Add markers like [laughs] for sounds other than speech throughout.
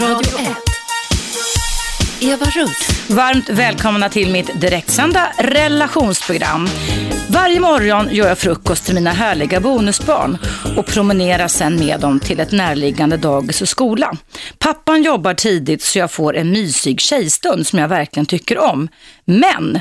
Radio 1. Eva Russ. Varmt välkomna till mitt direktsända relationsprogram. Varje morgon gör jag frukost till mina härliga bonusbarn och promenerar sen med dem till ett närliggande dagis och skola. Pappan jobbar tidigt så jag får en mysig tjejstund som jag verkligen tycker om. Men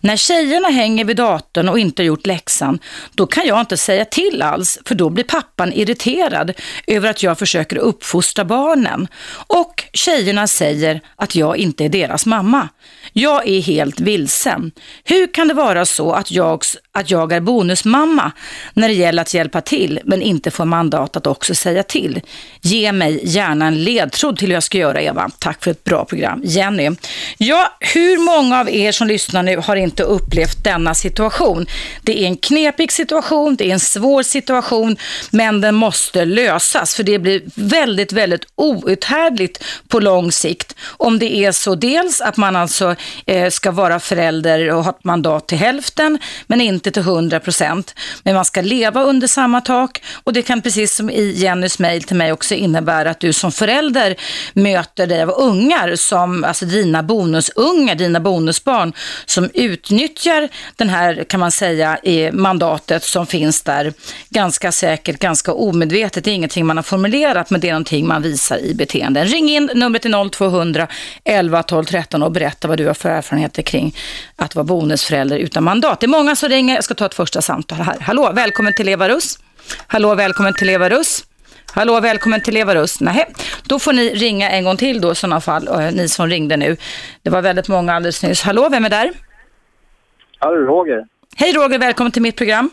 när tjejerna hänger vid datorn och inte har gjort läxan, då kan jag inte säga till alls, för då blir pappan irriterad över att jag försöker uppfostra barnen. Och tjejerna säger att jag inte är deras mamma. Jag är helt vilsen. Hur kan det vara så att jag, att jag är bonusmamma när det gäller att hjälpa till, men inte får mandat att också säga till? Ge mig gärna en ledtråd till hur jag ska göra, Eva. Tack för ett bra program. Jenny. Ja, hur många av er som lyssnar nu har inte upplevt denna situation? Det är en knepig situation, det är en svår situation, men den måste lösas, för det blir väldigt, väldigt outhärdligt på lång sikt. Om det är så dels att man alltså eh, ska vara förälder och ha ett mandat till hälften, men inte till 100 procent. Men man ska leva under samma tak och det kan precis som i Jennys mejl till mig också innebära att du som förälder möter dig av ungar som, alltså dina bonusungar, dina bonusbarn som utnyttjar den här, kan man säga, mandatet som finns där ganska säkert, ganska omedvetet. Det är ingenting man har formulerat, men det är någonting man visar i beteenden. Ring in, numret är 0200 11 12 13 och berätta vad du har för erfarenheter kring att vara bonusförälder utan mandat. Det är många som ringer. Jag ska ta ett första samtal här. Hallå, välkommen till Eva Russ. Hallå, välkommen till Eva Russ. Hallå, välkommen till Eva Russ. Nej, då får ni ringa en gång till då i sådana fall, ni som ringde nu. Det var väldigt många alldeles nyss. Hallå, vem är där? Hallå, Roger. Hej Roger, välkommen till mitt program.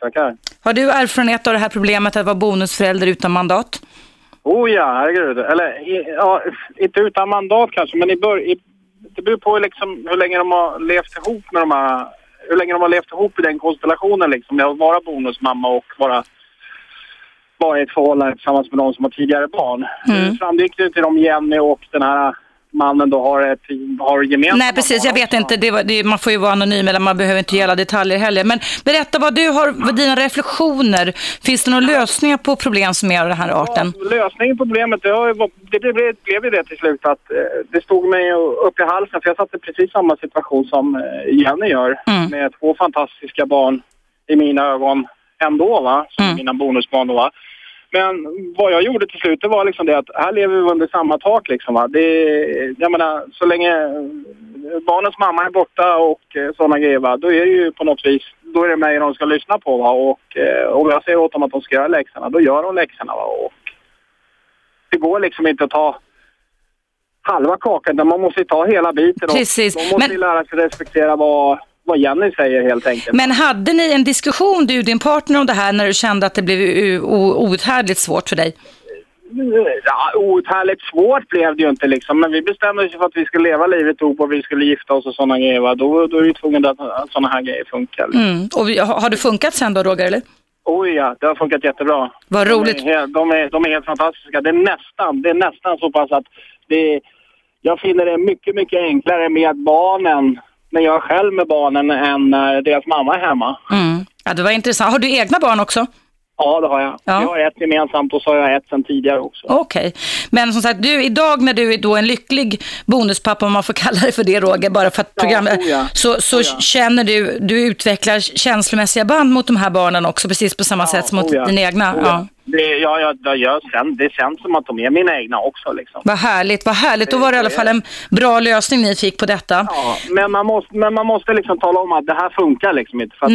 Tackar. Har du erfarenhet av det här problemet att vara bonusförälder utan mandat? Oh ja, herregud. Eller ja, inte utan mandat kanske, men i bör, i, det beror på liksom hur länge de har levt ihop med de här, hur länge de har levt ihop i den konstellationen liksom. Med att vara bonusmamma och vara, vara i ett förhållande tillsammans med någon som har tidigare barn. Mm. Det framgick det till dem Jenny och den här mannen då har, ett, har gemensamma Nej, precis. Jag vet inte. Det, det, man får ju vara anonym eller man behöver inte ge alla detaljer heller. Men berätta vad du har, vad dina reflektioner. Finns det några lösningar på problem som är av den här arten? Ja, lösningen på problemet, det, har, det blev, blev ju det till slut att eh, det stod mig upp i halsen för jag satt i precis samma situation som eh, Jenny gör mm. med två fantastiska barn i mina ögon ändå va, som mm. mina bonusbarn då va. Men vad jag gjorde till slut det var liksom det att här lever vi under samma tak liksom va. Det, jag menar så länge barnens mamma är borta och eh, sådana grejer va, då är det ju på något vis, då är det mig de ska lyssna på va. Och eh, om jag säger åt dem att de ska göra läxorna, då gör de läxorna va. Och det går liksom inte att ta halva kakan, utan man måste ta hela biten. Precis. De måste Men... lära sig respektera vad vad Jenny säger helt enkelt. Men hade ni en diskussion du och din partner om det här när du kände att det blev outhärdligt svårt för dig? Ja, outhärdligt svårt blev det ju inte liksom. Men vi bestämde oss för att vi skulle leva livet ihop och vi skulle gifta oss och sådana grejer. Va? Då, då är vi tvungna att sådana här grejer funkar. Liksom. Mm. Och har det funkat sen då Roger eller? Oh ja, det har funkat jättebra. Vad roligt. De är, de är, de är helt fantastiska. Det är nästan, det är nästan så pass att det, jag finner det mycket, mycket enklare med barnen när jag är själv med barnen än när deras mamma är hemma. Mm. Ja, det var intressant. Har du egna barn också? Ja, det har jag. Ja. Jag har ett gemensamt och så har jag ett sedan tidigare också. Okej. Okay. Men som sagt, du, idag när du är då en lycklig bonuspappa, om man får kalla det för det Roger, bara för att programmet, ja, oh ja. så, så oh ja. känner du, du utvecklar känslomässiga band mot de här barnen också, precis på samma sätt som mot oh, dina egna. Det, ja, ja, det, jag, det känns som att de är mina egna också. Liksom. Vad härligt, vad härligt. Då var det i alla fall en bra lösning ni fick på detta. Ja, men man måste, men man måste liksom tala om att det här funkar liksom inte. För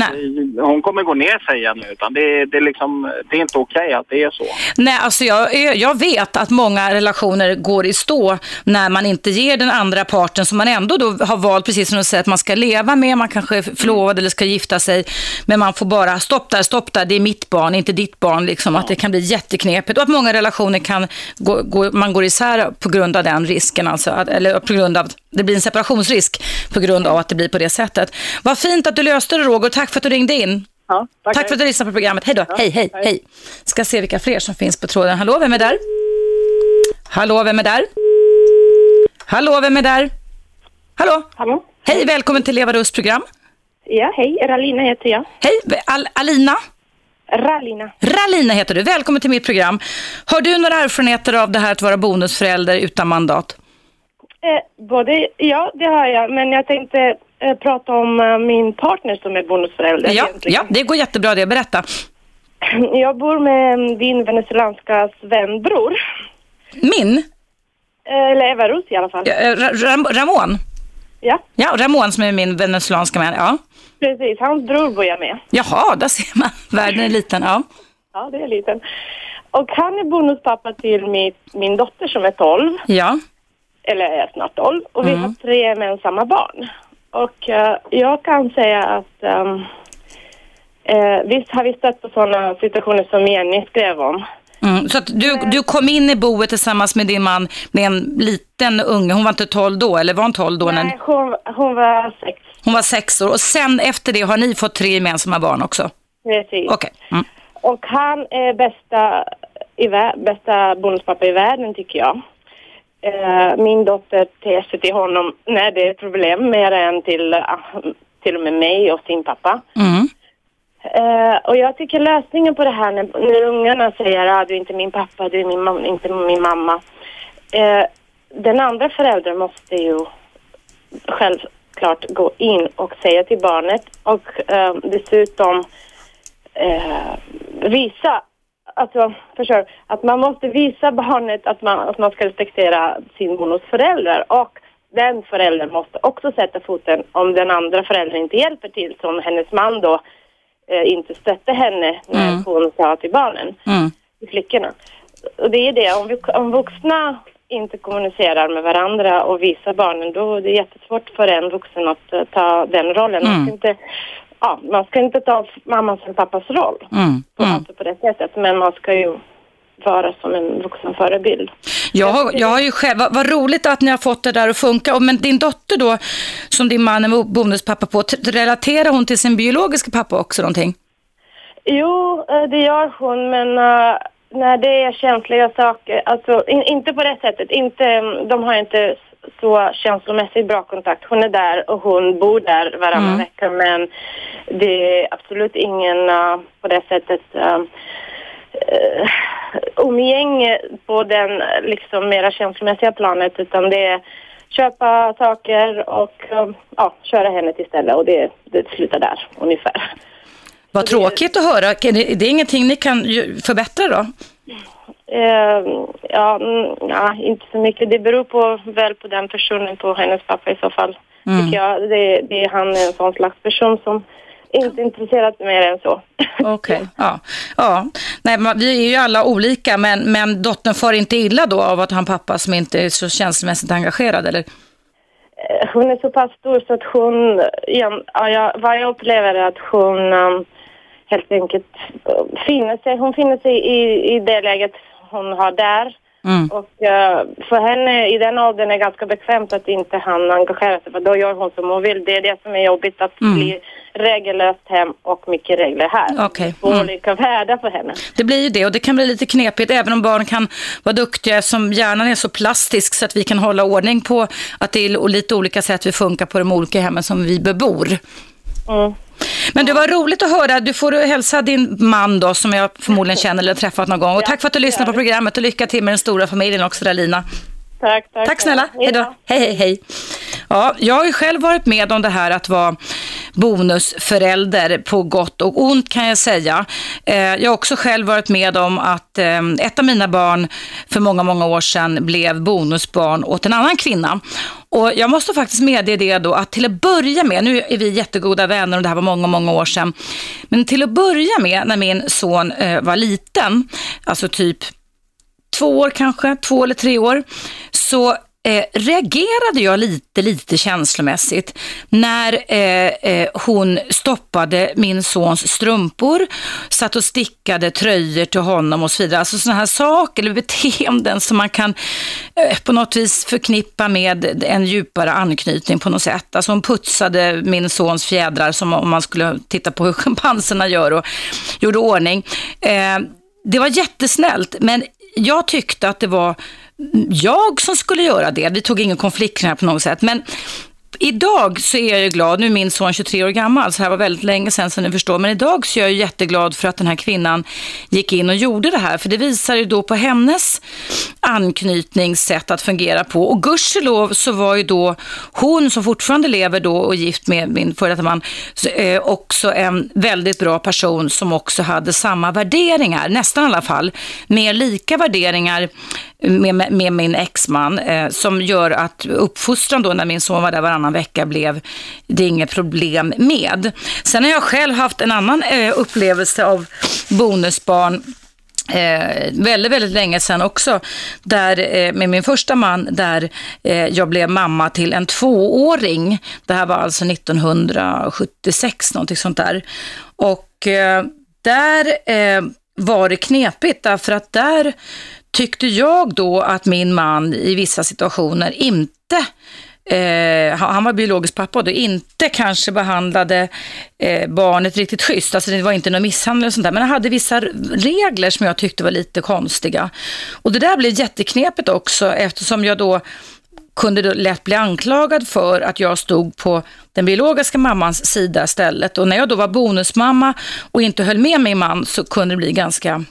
hon kommer gå ner sig igen utan det, det, liksom, det är inte okej okay att det är så. Nej, alltså jag, jag vet att många relationer går i stå när man inte ger den andra parten som man ändå då har valt, precis som du säger, att man ska leva med, man kanske är förlovad eller ska gifta sig, men man får bara stopp där, stopp där, det är mitt barn, inte ditt barn. Liksom, ja. att det kan bli jätteknepigt och att många relationer kan gå, gå, man går isär på grund av den risken, alltså, eller på grund av det blir en separationsrisk på grund av att det blir på det sättet. Vad fint att du löste det Roger, tack för att du ringde in. Ja, tack, tack för att du lyssnade på programmet. Hej då, ja, hej, hej, hej, hej. Ska se vilka fler som finns på tråden. Hallå, vem är där? Hallå, vem är där? Hallå, vem är där? Hallå? Hallå? Hej, välkommen till Leva Rust program. Ja, hej, Alina heter jag. Hej, Al Alina? Ralina. Ralina heter du. Välkommen till mitt program. Har du några erfarenheter av det här att vara bonusförälder utan mandat? Eh, både, ja, det har jag. Men jag tänkte eh, prata om eh, min partner som är bonusförälder. Ja, egentligen. ja, det går jättebra det. Berätta. [clears throat] Jag bor med din venezuelanska vänbror. Min? Eh, eller Eva Rus i alla fall. Ja, eh, Ra- Ram Ramon? Ja, Ja, Ramon som är min venezuelanska man. Ja. precis. Hans bror bor jag med. Jaha, där ser man. [laughs] Världen är liten. Ja. Ja, det är liten. Och han är bonuspappa till mitt, min dotter som är 12. Ja. eller är snart 12 och vi Mm. har tre gemensamma barn. Och eh, jag kan säga att um, eh, visst har vi stött på sådana situationer som Jenny skrev om. Mm. Så att du, du kom in i boet tillsammans med din man med en liten unge. Hon var inte 12 då, eller var hon 12 då? Nej, hon, hon var sex. hon var sex år. Och sen efter det har ni fått tre gemensamma barn också? Precis. Okej. Mm. Och han är bästa, i bästa bonuspappa i världen tycker jag. Eh, min dotter ter sig till honom när det är problem mer än till, ah, till och med mig och sin pappa. Mm. Uh, och jag tycker lösningen på det här när, när ungarna säger att ah, du är inte min pappa, du är min mam- inte min mamma. Uh, den andra föräldern måste ju självklart gå in och säga till barnet och uh, dessutom visa, alltså förstår, att man måste visa barnet att man, att man ska respektera sin bonusförälder och den föräldern måste också sätta foten om den andra föräldern inte hjälper till som hennes man då eh, inte stötte henne när Mm. hon sa till barnen, Mm. till flickorna. Och det är det, om, vi, om vuxna inte kommunicerar med varandra och visar barnen, då är det jättesvårt för en vuxen att eh, ta den rollen. Man, Mm. ska inte, ja, man ska inte ta mammas eller pappas roll Mm. på, Mm. alltså på det sättet, men man ska ju vara som en vuxen förebild. Jag, har, jag har ju själv, vad, vad roligt att ni har fått det där att funka. Men din dotter då, som din man är bonuspappa på, relaterar hon till sin biologiska pappa också någonting? Jo, eh, det gör hon, men eh, när det är känsliga saker, alltså in, inte på det sättet, inte, mm, de har inte så känslomässigt bra kontakt. Hon är där och hon bor där varannan Mm. vecka, men det är absolut ingen eh, på det sättet uh, umgänge på den eh, liksom mera känslomässiga planet, utan det är köpa saker och eh, ja, köra henne till stället och det, det slutar där ungefär. Vad Så det- tråkigt att höra. Är det, det är ingenting ni kan förbättra då? Eh, ja, mm, ja, inte så mycket. Det beror på, väl på den personen, på hennes pappa i så fall. Mm. Tycker jag. Det, det, han är en sån slags person som inte är intresserad mer än så. Okej, ja. ja. Nej, men vi är ju alla olika, men, men dottern far inte illa då av att ha en pappa som inte är så känslomässigt engagerad, eller? Eh, Hon är så pass stor så att hon, ja, jag, vad jag upplever är att hon um, helt enkelt eh, finner sig, hon finner sig i, i det läget hon har där. Mm. Och eh, för henne i den åldern är det ganska bekvämt att inte han engagerar sig för då gör hon som hon vill. Det är det som är jobbigt att Mm. bli regellöst hem och mycket regler här. Okej, Två mm. olika världar för henne. Det blir ju det och det kan bli lite knepigt även om barn kan vara duktiga som hjärnan är så plastisk så att vi kan hålla ordning på att det är lite olika sätt vi funkar på de olika hemmen som vi bebor. Mm. Men det var roligt att höra. Du får hälsa din man då som jag förmodligen känner eller träffat någon gång. Och tack för att du lyssnade på programmet och lycka till med den stora familjen också där Lina. Tack, tack. Tack snälla. Hej då. Hej, hej, hej. Ja, jag har ju själv varit med om det här att vara bonusförälder på gott och ont kan jag säga. Eh, jag har också själv varit med om att eh, ett av mina barn för många, många år sedan blev bonusbarn åt en annan kvinna. Och jag måste faktiskt medge det då att till att börja med, nu är vi jättegoda vänner och det här var många, många år sedan, men till att börja med när min son eh, var liten, alltså typ två år kanske, två eller tre år, så eh, reagerade jag lite, lite känslomässigt när eh, eh, hon stoppade min sons strumpor, satt och stickade tröjor till honom och så vidare. Alltså sådana här saker eller beteenden som man kan eh, på något vis förknippa med en djupare anknytning på något sätt. Alltså hon putsade min sons fjädrar som om man skulle titta på hur [laughs] schimpanserna gör och gjorde ordning. Eh, det var jättesnällt, men jag tyckte att det var jag som skulle göra det. Vi tog ingen konflikt här på något sätt, men idag så är jag ju glad, nu är min son 23 år gammal, så det här var väldigt länge sedan som ni förstår, men idag så är jag jätteglad för att den här kvinnan gick in och gjorde det här, för det visar ju då på hennes anknytningssätt att fungera på. Och gudskelov så var ju då hon som fortfarande lever då och gift med min före detta man, eh, också en väldigt bra person som också hade samma värderingar, nästan i alla fall, mer lika värderingar med, med min exman eh, som gör att uppfostran då när min son var där varannan vecka blev det inget problem med. Sen har jag själv haft en annan eh, upplevelse av bonusbarn Eh, väldigt, väldigt länge sedan också, där, eh, med min första man, där eh, jag blev mamma till en tvååring. Det här var alltså 1976, någonting sånt där. Och eh, där eh, var det knepigt, därför att där tyckte jag då att min man i vissa situationer inte Eh, han var biologisk pappa och inte kanske behandlade eh, barnet riktigt schysst. Alltså det var inte någon misshandel och sånt där. Men han hade vissa regler som jag tyckte var lite konstiga. Och det där blev jätteknepigt också eftersom jag då kunde då lätt bli anklagad för att jag stod på den biologiska mammans sida istället. Och när jag då var bonusmamma och inte höll med min man så kunde det bli ganska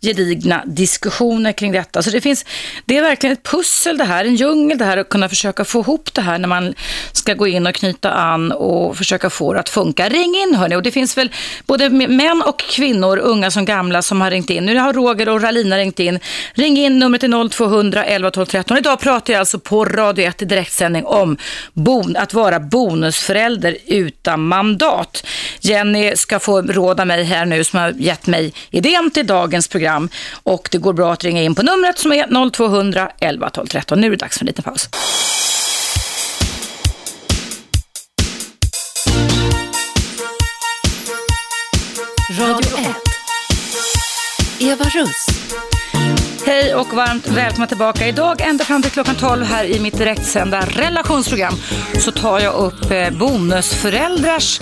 gedigna diskussioner kring detta. Så det, finns, det är verkligen ett pussel det här, en djungel det här att kunna försöka få ihop det här när man ska gå in och knyta an och försöka få det att funka. Ring in hörni och det finns väl både män och kvinnor, unga som gamla som har ringt in. Nu har Roger och Ralina ringt in. Ring in, numret är 0200 11 12 13. Idag pratar jag alltså på Radio 1 i direktsändning om bon, att vara bonusförälder utan mandat. Jenny ska få råda mig här nu som har gett mig idén till dagens program program. Och det går bra att ringa in på numret som är 0200 11 12 13. Nu är det dags för en liten paus. Radio 1. Eva Russ. Hej och varmt välkomna tillbaka. Idag ända fram till klockan 12 här i mitt direktsända relationsprogram så tar jag upp eh, bonusföräldrars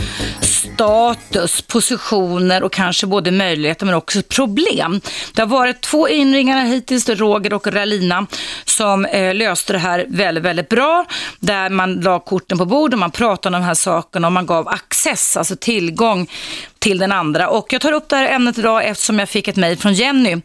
status, positioner och kanske både möjligheter men också problem. Det har varit två inringare hittills, Roger och Ralina, som eh, löste det här väldigt, väldigt bra. Där man la korten på bordet, man pratade om de här sakerna och man gav access, alltså tillgång till den andra. Och jag tar upp det här ämnet idag eftersom jag fick ett mejl från Jenny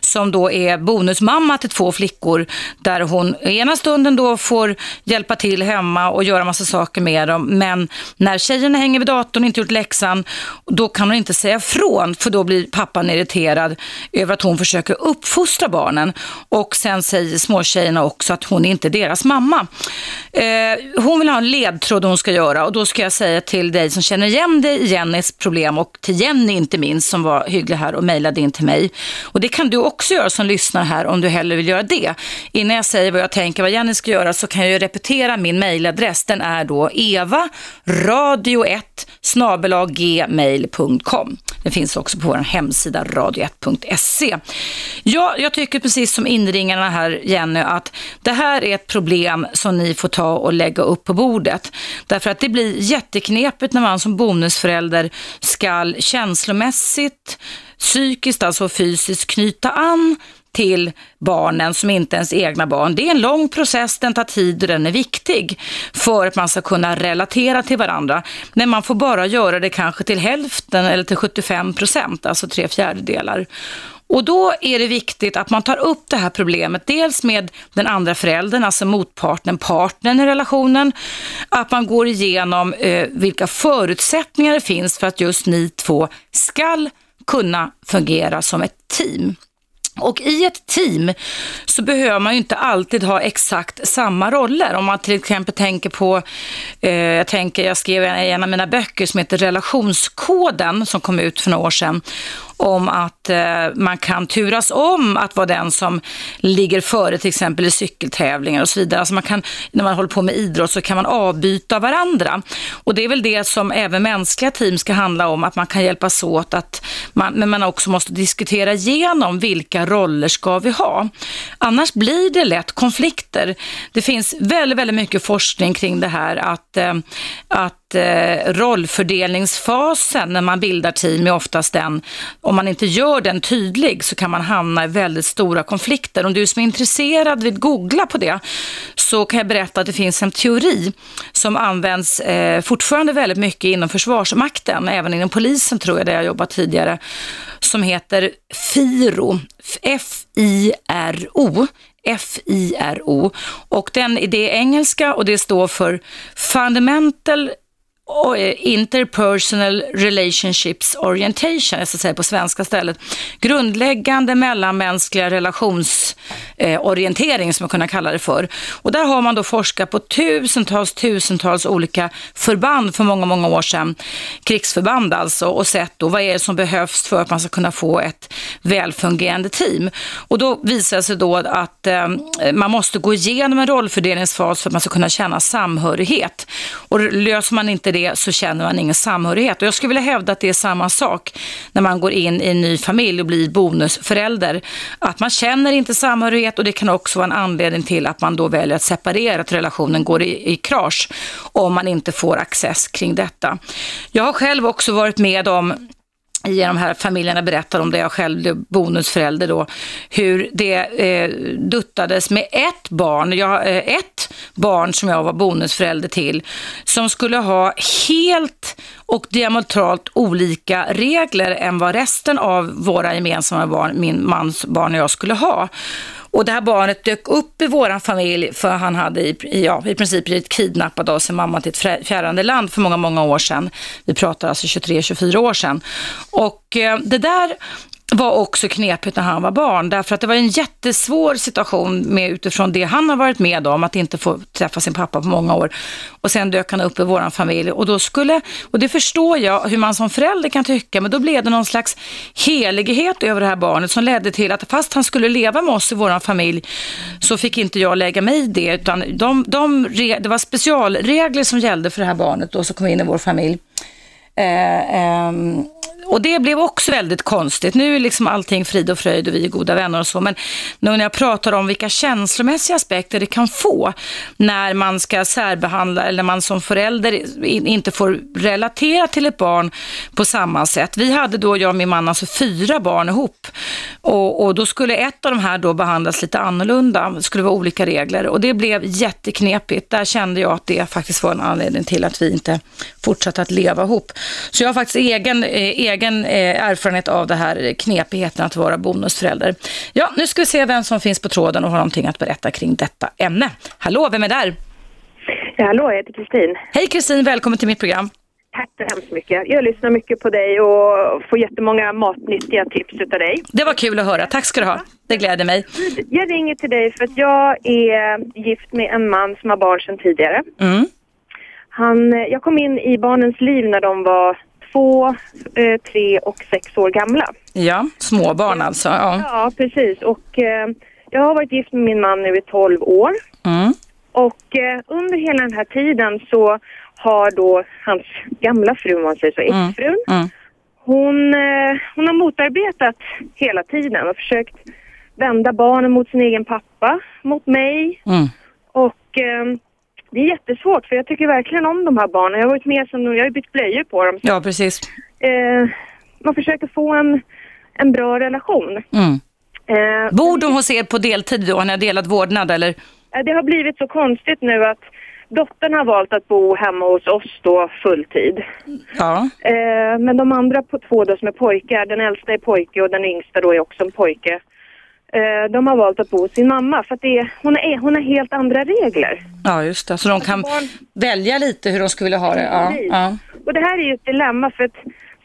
som då är bonusmamma till två flickor där hon ena stunden då får hjälpa till hemma och göra massa saker med dem. Men när tjejerna hänger vid datorn och inte gjort läxan, då kan hon inte säga från för då blir pappan irriterad över att hon försöker uppfostra barnen. Och sen säger småtjejerna också att hon är inte är deras mamma. Eh, hon vill ha en ledtråd hon ska göra och då ska jag säga till dig som känner igen dig i Jennys problem och till Jenny inte minst som var hygglig här och mejlade in till mig. Och det kan du också göra som lyssnar här om du hellre vill göra det. Innan jag säger vad jag tänker vad Jenny ska göra så kan jag ju repetera min mejladress. Den är då eva radio1 snabelaggmail.com. Den finns också på vår hemsida radio1.se. Ja, jag tycker precis som inringarna här Jenny att det här är ett problem som ni får ta och lägga upp på bordet. Därför att det blir jätteknepigt när man som bonusförälder ska känslomässigt, psykiskt, alltså fysiskt knyta an till barnen som inte ens egna barn. Det är en lång process, den tar tid och den är viktig för att man ska kunna relatera till varandra. Men man får bara göra det kanske till hälften eller till 75 procent, alltså tre fjärdedelar. Och då är det viktigt att man tar upp det här problemet, dels med den andra föräldern, alltså motparten, partnern i relationen, att man går igenom eh, vilka förutsättningar det finns för att just ni två skall kunna fungera som ett team. Och i ett team så behöver man ju inte alltid ha exakt samma roller. Om man till exempel tänker på, eh, jag tänker, jag skrev en av mina böcker som heter Relationskoden som kom ut för några år sedan om att eh, man kan turas om att vara den som ligger före till exempel i cykeltävlingar och så vidare. Alltså man kan, när man håller på med idrott så kan man avbyta varandra. Och det är väl det som även mänskliga team ska handla om, att man kan hjälpas åt, att man, men man också måste diskutera igenom vilka roller ska vi ha. Annars blir det lätt konflikter. Det finns väldigt, väldigt mycket forskning kring det här att, eh, att att eh, rollfördelningsfasen när man bildar team är oftast den, om man inte gör den tydlig så kan man hamna i väldigt stora konflikter. Om du som är intresserad vill googla på det så kan jag berätta att det finns en teori som används eh, fortfarande väldigt mycket inom Försvarsmakten, även inom polisen tror jag, där jag jobbat tidigare, som heter FIRO, F-I-R-O, F-I-R-O. Och den, det är engelska och det står för Fundamental Eh, interpersonal relationships orientation, jag ska säga på svenska stället. Grundläggande mellanmänskliga relationsorientering, eh, som man kunna kalla det för. Och där har man då forskat på tusentals, tusentals olika förband för många, många år sedan. Krigsförband alltså, och sett då vad är det som behövs för att man ska kunna få ett välfungerande team. Och då visar det sig då att eh, man måste gå igenom en rollfördelningsfas för att man ska kunna känna samhörighet. Och löser man inte det det så känner man ingen samhörighet. Och jag skulle vilja hävda att det är samma sak när man går in i en ny familj och blir bonusförälder. Att man känner inte samhörighet och det kan också vara en anledning till att man då väljer att separera, att relationen går i, i krasch om man inte får access kring detta. Jag har själv också varit med om i de här familjerna berättar om det, jag själv blev bonusförälder då, hur det eh, duttades med ett barn, jag, eh, ett barn som jag var bonusförälder till, som skulle ha helt och diametralt olika regler än vad resten av våra gemensamma barn, min mans barn och jag skulle ha. Och det här barnet dök upp i vår familj för han hade i, ja, i princip blivit kidnappad av sin mamma till ett fjärrande land för många, många år sedan. Vi pratar alltså 23-24 år sedan. Och eh, det där var också knepigt när han var barn, därför att det var en jättesvår situation med utifrån det han har varit med om, att inte få träffa sin pappa på många år. Och sen dök han upp i vår familj och då skulle, och det förstår jag hur man som förälder kan tycka, men då blev det någon slags helighet över det här barnet som ledde till att fast han skulle leva med oss i vår familj så fick inte jag lägga mig i det, utan de, de, det var specialregler som gällde för det här barnet då som kom in i vår familj. Eh, eh, och det blev också väldigt konstigt. Nu är liksom allting frid och fröjd och vi är goda vänner och så, men när jag pratar om vilka känslomässiga aspekter det kan få när man ska särbehandla eller man som förälder inte får relatera till ett barn på samma sätt. Vi hade då, jag och min man, alltså fyra barn ihop och, och då skulle ett av de här då behandlas lite annorlunda. Det skulle vara olika regler och det blev jätteknepigt. Där kände jag att det faktiskt var en anledning till att vi inte fortsatte att leva ihop. Så jag har faktiskt egen, egen egen eh, erfarenhet av det här knepigheten att vara bonusförälder. Ja, nu ska vi se vem som finns på tråden och har någonting att berätta kring detta ämne. Hallå, vem är där? Ja, hallå, jag heter Kristin. Hej Kristin, välkommen till mitt program. Tack så hemskt mycket. Jag lyssnar mycket på dig och får jättemånga matnyttiga tips av dig. Det var kul att höra. Tack ska du ha. Det gläder mig. Jag ringer till dig för att jag är gift med en man som har barn sedan tidigare. Mm. Han, jag kom in i barnens liv när de var två, eh, tre och sex år gamla. Ja, småbarn alltså. Ja, ja precis. Och eh, jag har varit gift med min man nu i tolv år. Mm. Och eh, under hela den här tiden så har då hans gamla fru, om man säger så, mm. exfrun, mm. Hon, eh, hon har motarbetat hela tiden och försökt vända barnen mot sin egen pappa, mot mig. Mm. Och det är jättesvårt för jag tycker verkligen om de här barnen. Jag har varit med som, jag har bytt blöjor på dem. Ja, precis. Eh, man försöker få en, en bra relation. Mm. Eh, Bor de hos er på deltid då? Ni delat vårdnad eller? Det har blivit så konstigt nu att dottern har valt att bo hemma hos oss då fulltid. Ja. Eh, men de andra på två då som är pojkar, den äldsta är pojke och den yngsta då är också en pojke. Eh, de har valt att bo hos sin mamma för att det är, hon, är, hon har helt andra regler. Ja, just det. Så de kan barn... välja lite hur de skulle vilja ha det. Ja, ja. Och det här är ju ett dilemma för att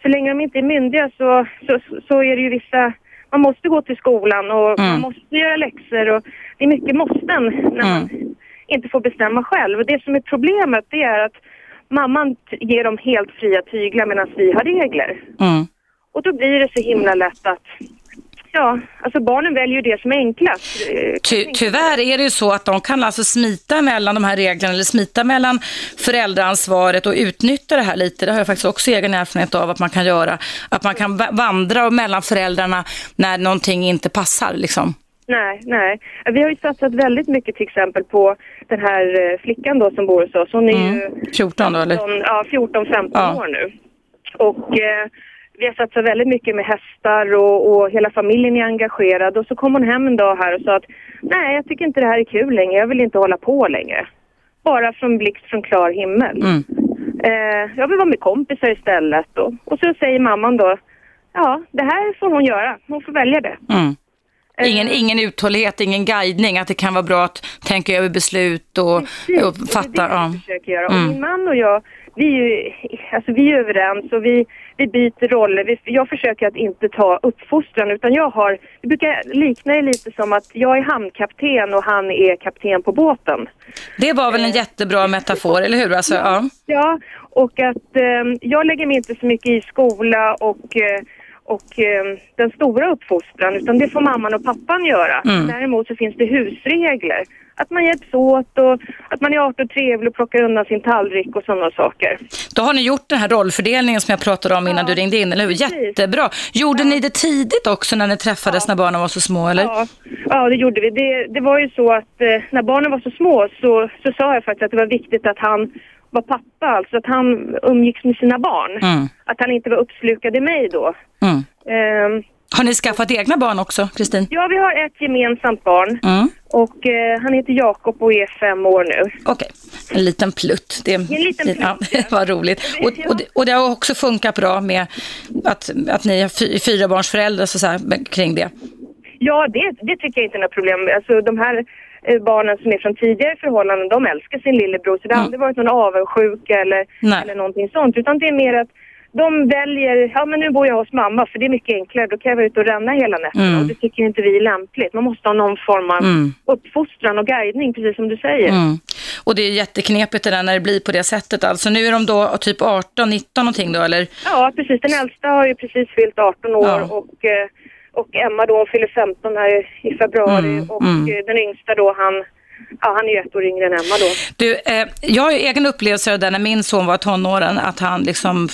så länge de inte är myndiga så, så, så är det ju vissa man måste gå till skolan och mm. man måste göra läxor och det är mycket måsten när mm. man inte får bestämma själv. Och det som är problemet det är att mamman ger dem helt fria tyglar medan vi har regler. Mm. Och då blir det så himla lätt att Ja, alltså barnen väljer ju det som är enklast. Ty, tyvärr är det ju så att de kan alltså smita mellan de här reglerna eller smita mellan föräldraansvaret och utnyttja det här lite. Det har jag faktiskt också egen erfarenhet av att man kan göra. Att man kan vandra mellan föräldrarna när någonting inte passar liksom. Nej, nej. Vi har ju satsat väldigt mycket till exempel på den här eh, flickan då som bor hos oss. Hon är mm. ju 14 då eller? Ja, 14-15 ja. år nu. Och eh, vi har satsat väldigt mycket med hästar och, och, hela familjen är engagerad. Och så kom hon hem en dag här och sa att nej, jag tycker inte det här är kul längre. Jag vill inte hålla på längre. Bara från blixt från klar himmel. Mm. Eh, jag vill vara med kompisar istället. Och, och så säger mamman då, ja, det här får hon göra. Hon får välja det. Mm. Ingen, eh. ingen uthållighet, ingen guidning, att det kan vara bra att tänka över beslut och, och fatta. Det är det jag försöker göra. Mm. Och min man och jag, vi är ju alltså vi är överens och vi, vi byter roller. Jag försöker att inte ta uppfostran utan jag har, vi brukar likna det lite som att jag är hamnkapten och han är kapten på båten. Det var väl en eh. jättebra metafor, eller hur? Alltså, ja. ja, och att eh, jag lägger mig inte så mycket i skola och eh, och eh, den stora uppfostran utan det får mamman och pappan göra. Mm. Däremot så finns det husregler. Att man hjälps åt och att man är artig och trevlig och plockar undan sin tallrik och sådana saker. Då har ni gjort den här rollfördelningen som jag pratade om innan ja. du ringde in, eller hur? Jättebra. Gjorde ja. ni det tidigt också när ni träffades ja. när barnen var så små, eller? Ja, ja det gjorde vi. Det, det var ju så att eh, när barnen var så små så, så sa jag faktiskt att det var viktigt att han var pappa, alltså att han umgicks med sina barn. Mm. Att han inte var uppslukad i mig då. Mm. Um, har ni skaffat egna barn också, Kristin? Ja, vi har ett gemensamt barn. Mm. Och eh, han heter Jakob och är fem år nu. Okej, okay. en liten plutt. Det, en liten plutt, ja. [laughs] ja. Vad roligt. Och, och, det, och, det, har också funkat bra med att, att ni är fy, fyra barns föräldrar så, så här, kring det? Ja, det, det tycker jag inte är något problem. Alltså de här eh, barnen som är från tidigare förhållanden, de älskar sin lillebror. Så det har mm. aldrig varit någon avundsjuka eller, eller någonting sånt. Utan det är mer att de väljer, ja men nu bor jag hos mamma för det är mycket enklare, då kan jag vara ute och ränna hela nätterna mm. och det tycker inte vi är lämpligt. Man måste ha någon form av mm. uppfostran och guidning, precis som du säger. Mm. Och det är jätteknepigt det där när det blir på det sättet. Alltså nu är de då typ 18, 19 någonting då eller? Ja precis, den äldsta har ju precis fyllt 18 år ja. och, eh, och Emma då fyller 15 här i februari mm. och mm. Eh, den yngsta då han Ja, han är ett år yngre än Emma då. Du, eh, jag har ju egen upplevelse av det när min son var tonåren, att han liksom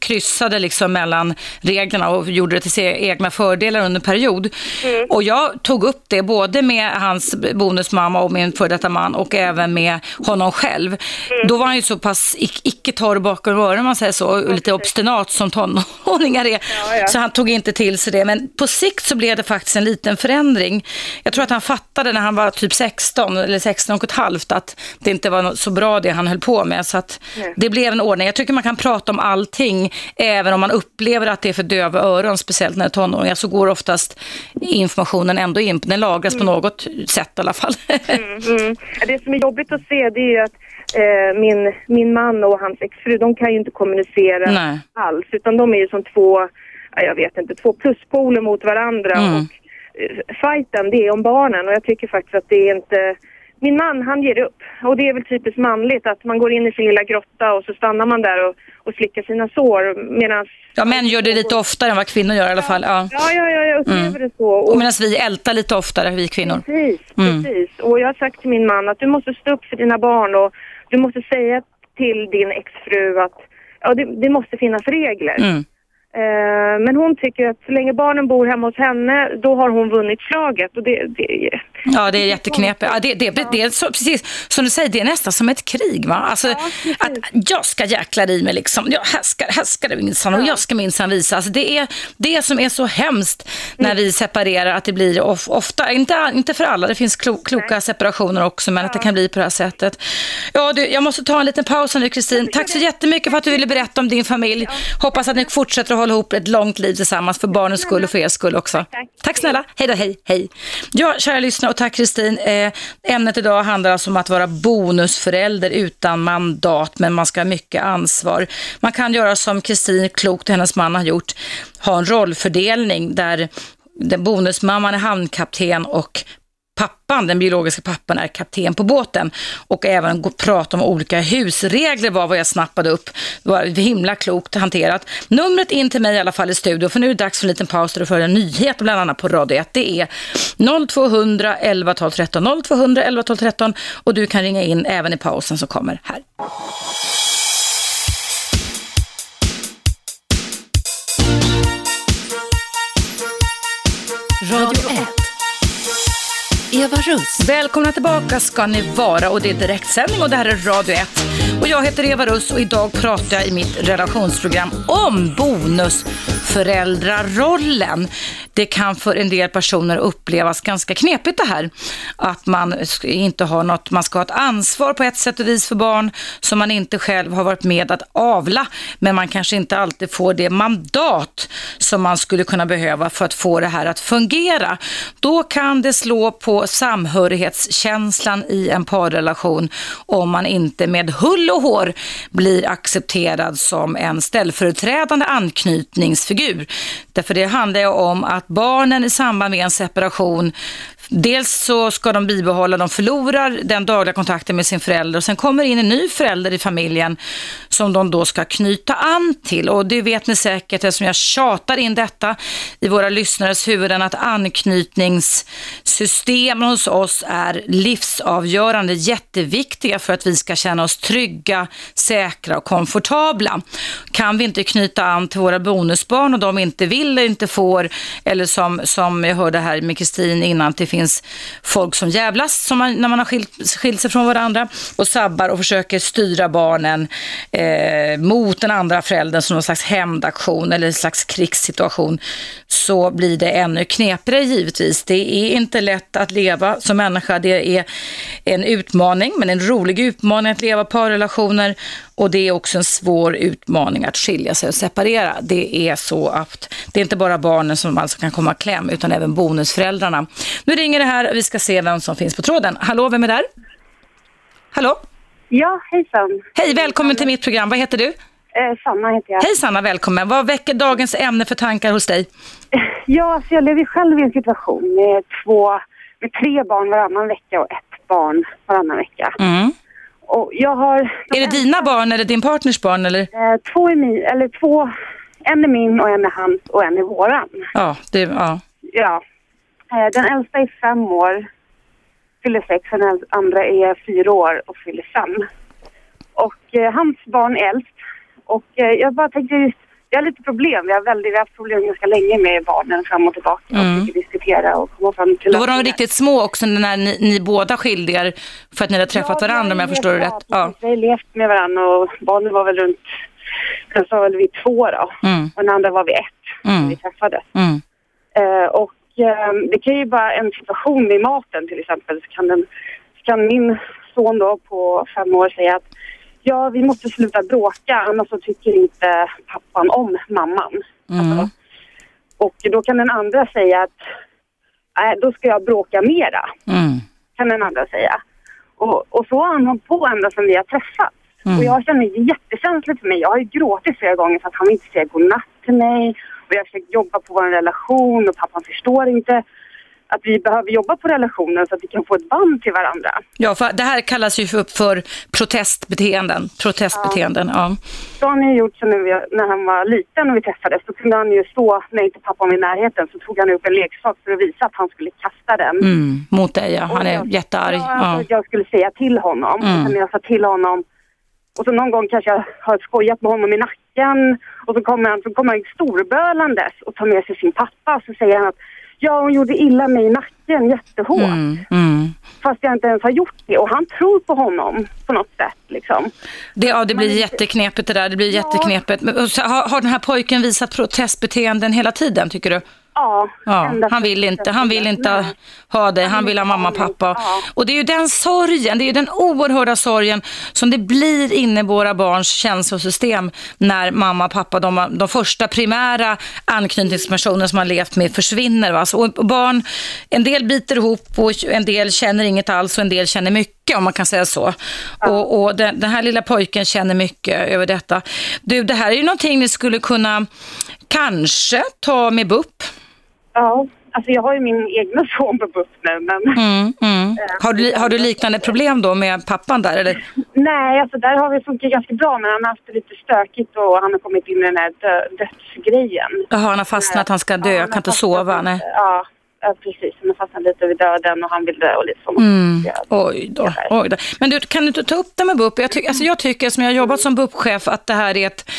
kryssade liksom mellan reglerna och gjorde det till sina egna fördelar under en period. Mm. Och jag tog upp det både med hans bonusmamma och min före detta man och även med honom själv. Mm. Då var han ju så pass icke torr bakom öronen, man säger så, och lite obstinat som tonåringar är. Ja, ja. Så han tog inte till sig det. Men på sikt så blev det faktiskt en liten förändring. Jag tror att han fattade när han var typ 16 eller 16 och ett halvt att det inte var så bra det han höll på med. Så att det blev en ordning. Jag tycker man kan prata om allting även om man upplever att det är för döva öron, speciellt när det är tonåringar, så går oftast informationen ändå in. Den lagras mm. på något sätt i alla fall. mm, mm. Det som är jobbigt att se det är att eh, min, min man och hans exfru, de kan ju inte kommunicera Nej. alls, utan de är ju som två, jag vet inte, två pluspoler mot varandra. Mm. Och fighten, det är om barnen och jag tycker faktiskt att det är inte... Min man, han ger upp. Och det är väl typiskt manligt att man går in i sin lilla grotta och så stannar man där och, och slickar sina sår medan... Ja, män gör det lite oftare än vad kvinnor gör i alla fall. Ja, ja, ja, ja jag upplever mm. det så. Och, medan vi ältar lite oftare, vi kvinnor. Precis, mm. precis. Och jag har sagt till min man att du måste stå upp för dina barn och du måste säga till din exfru att ja, det, det måste finnas regler. Mm. Eh, men hon tycker att så länge barnen bor hemma hos henne, då har hon vunnit slaget. Och det, det, ja, det är jätteknepigt. Ja, det, det, det, det är så, precis som du säger, det är nästan som ett krig. Va? Alltså, ja, att jag ska jäkla i mig liksom. Jag, här ska, här ska det minsann och jag ska minsann visa. Alltså, det är det som är så hemskt när mm. vi separerar, att det blir of, ofta, inte, inte för alla, det finns klo, kloka separationer också, men ja. att det kan bli på det här sättet. Ja, du, jag måste ta en liten paus nu, Kristin. Tack så jättemycket för att du ville berätta om din familj. Hoppas att ni fortsätter att hålla ihop ett långt liv tillsammans för barnens skull och för er skull också. Tack, snälla. Hej då, hej, hej. Ja, kära lyssnare och tack Kristin. Eh, ämnet idag handlar alltså om att vara bonusförälder utan mandat, men man ska ha mycket ansvar. Man kan göra som Kristin klokt och hennes man har gjort, ha en rollfördelning där den bonusmamman är hamnkapten och pappan, den biologiska pappan, är kapten på båten. Och även prata om olika husregler var vad jag snappade upp. Det var himla klokt hanterat. Numret in till mig i alla fall i studion, för nu är det dags för en liten paus där du får en nyhet bland annat på Radio 1. Det är 0200 11 12 13, 0200 11 12 13 och du kan ringa in även i pausen som kommer här. Radio 1 Eva Russ. Välkomna tillbaka ska ni vara och det är direktsändning och det här är Radio 1. Och jag heter Eva Russ och idag pratar jag i mitt relationsprogram om bonus föräldrarollen. Det kan för en del personer upplevas ganska knepigt det här. Att man inte har något, man ska ha ett ansvar på ett sätt och vis för barn som man inte själv har varit med att avla. Men man kanske inte alltid får det mandat som man skulle kunna behöva för att få det här att fungera. Då kan det slå på samhörighetskänslan i en parrelation om man inte med hull och hår blir accepterad som en ställföreträdande anknytningsfigur. Därför det handlar ju om att barnen i samband med en separation Dels så ska de bibehålla, de förlorar den dagliga kontakten med sin förälder och sen kommer in en ny förälder i familjen som de då ska knyta an till. Och det vet ni säkert eftersom jag tjatar in detta i våra lyssnares huvuden att anknytningssystemen hos oss är livsavgörande, jätteviktiga för att vi ska känna oss trygga, säkra och komfortabla. Kan vi inte knyta an till våra bonusbarn och de inte vill inte får, eller som, som jag hörde här med Kristin innan, att det finns folk som jävlas som man, när man har skilt, skilt sig från varandra och sabbar och försöker styra barnen eh, mot den andra föräldern som någon slags hämndaktion eller en slags krigssituation så blir det ännu knepigare givetvis. Det är inte lätt att leva som människa. Det är en utmaning, men en rolig utmaning att leva parrelationer och det är också en svår utmaning att skilja sig och separera. Det är så att det är inte bara barnen som alltså kan komma kläm utan även bonusföräldrarna. Nu ringer det här vi ska se vem som finns på tråden. Hallå, vem är där? Hallå? Ja, hejsan. Hej, välkommen till mitt program. Vad heter du? Eh, Sanna heter jag. Hej Sanna, välkommen. Vad väcker dagens ämne för tankar hos dig? [laughs] Ja, så jag lever själv i en situation med, två, med tre barn varannan vecka och ett barn varannan vecka. Mm. Och jag har... Är det dina barn eller din partners barn? Eller? Eh, två är min, eller två, en är min och en är hans och en är våran. Ja, det, ja. Ja. Eh, den äldsta är fem år, fyller sex, och den andra är fyra år och fyller fem. Och eh, hans barn är äldst. Och jag bara tänkte, vi har lite problem. Vi har, väldigt, vi har haft problem ganska länge med barnen fram och tillbaka och Mm. försöker diskutera och komma fram till Då var de riktigt små också när ni, ni båda skilde er för att ni hade träffat Ja, varandra om jag förstår det rätt. Ja, vi har levt med varandra och barnen var väl runt, den sa väl vi två då. Mm. Och den andra var vi ett när Mm. vi träffades. Mm. Eh, och eh, det kan ju vara en situation med maten till exempel. Så kan, den, så kan min son då på fem år säga att ja, vi måste sluta bråka annars så tycker inte pappan om mamman. Mm. Och då kan den andra säga att nej, då ska jag bråka mera, Mm. kan den andra säga. Och, och så har han hållit på ända sedan vi har träffats. Mm. Och jag känner det jättekänsligt för mig. Jag har ju gråtit flera gånger för att han inte säga godnatt till mig. Och jag har försökt jobba på vår relation och pappan förstår inte att vi behöver jobba på relationen så att vi kan få ett band till varandra. Ja, för det här kallas ju för, för protestbeteenden. Protestbeteenden, ja. Så har ju gjort så nu när han var liten och vi träffades. Då kunde han ju stå, när inte pappan var i närheten, så tog han upp en leksak för att visa att han skulle kasta den. Mm. Mot dig, ja. Han är jag- jättearg. Ja, alltså Ja. att jag skulle säga till honom. Mm. Och sen jag sa till honom och så någon gång kanske jag har skojat med honom i nacken och så kommer han, så kommer han storbölandes och tar med sig sin pappa och så säger han att ja, hon gjorde illa mig i nacken jättehårt. Mm. Mm. Fast jag inte ens har gjort det. Och han tror på honom på något sätt liksom. Det, ja, det blir jätteknepigt det där. Det blir jätteknepigt. Men, och så har, har den här pojken visat protestbeteenden hela tiden, tycker du? Ja, Ja, han vill inte, han vill inte Nej. ha dig, han vill ha mamma och pappa. Ja. Och det är ju den sorgen, det är ju den oerhörda sorgen som det blir inne i våra barns känslosystem när mamma och pappa, de, de första primära anknytningspersoner som man levt med försvinner. Va? Så, och barn, en del biter ihop och en del känner inget alls och en del känner mycket om man kan säga så. Och, och den, den här lilla pojken känner mycket över detta. Du, det här är ju någonting ni skulle kunna kanske ta med BUP. Ja, alltså jag har ju min egna [laughs] son på BUP nu men Mm, mm. Har, du, har du liknande problem då med pappan där? Eller? nej, alltså där har vi funkat ganska bra men han har haft det lite stökigt och han har kommit in i den här dö- dödsgrejen. Jaha, han har fastnat, han ska dö, Ja, han kan inte sova. Nej. Ja, Ja, precis. Han har fastnat lite vid döden och han vill dö och lite sånt. Mm. Oj, då, oj då. Men du, kan du inte ta upp det med BUP? Jag, ty alltså jag tycker, som jag har jobbat som BUP-chef, att det här är ett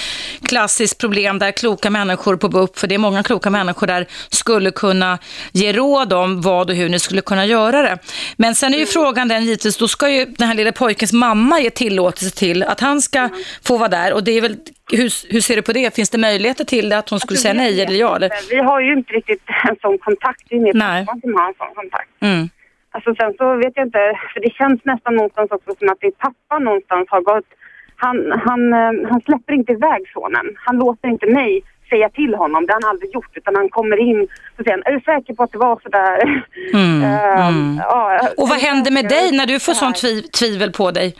klassiskt problem där kloka människor på BUP, för det är många kloka människor där, skulle kunna ge råd om vad och hur ni skulle kunna göra det. Men sen är ju frågan den givetvis, då ska ju den här lilla pojkens mamma ge tillåtelse till att han ska få vara där och det är väl hur, hur, ser du på det? Finns det möjligheter till det, att hon skulle alltså, säga nej eller ja? Eller? Vi har ju inte riktigt en sån kontakt. Det är mer pappan som har en sån kontakt. Mm. Alltså sen så vet jag inte, för det känns nästan någonstans också som att det pappa någonstans har gått... Han, han, eh, han släpper inte iväg sonen. Han låter inte mig säga till honom. Det har han aldrig gjort. Utan han kommer in och säger, är du säker på att det var sådär? Mm, uh, [laughs] mm. Ja, och vad händer med dig när du får sånt tviv tvivel på dig?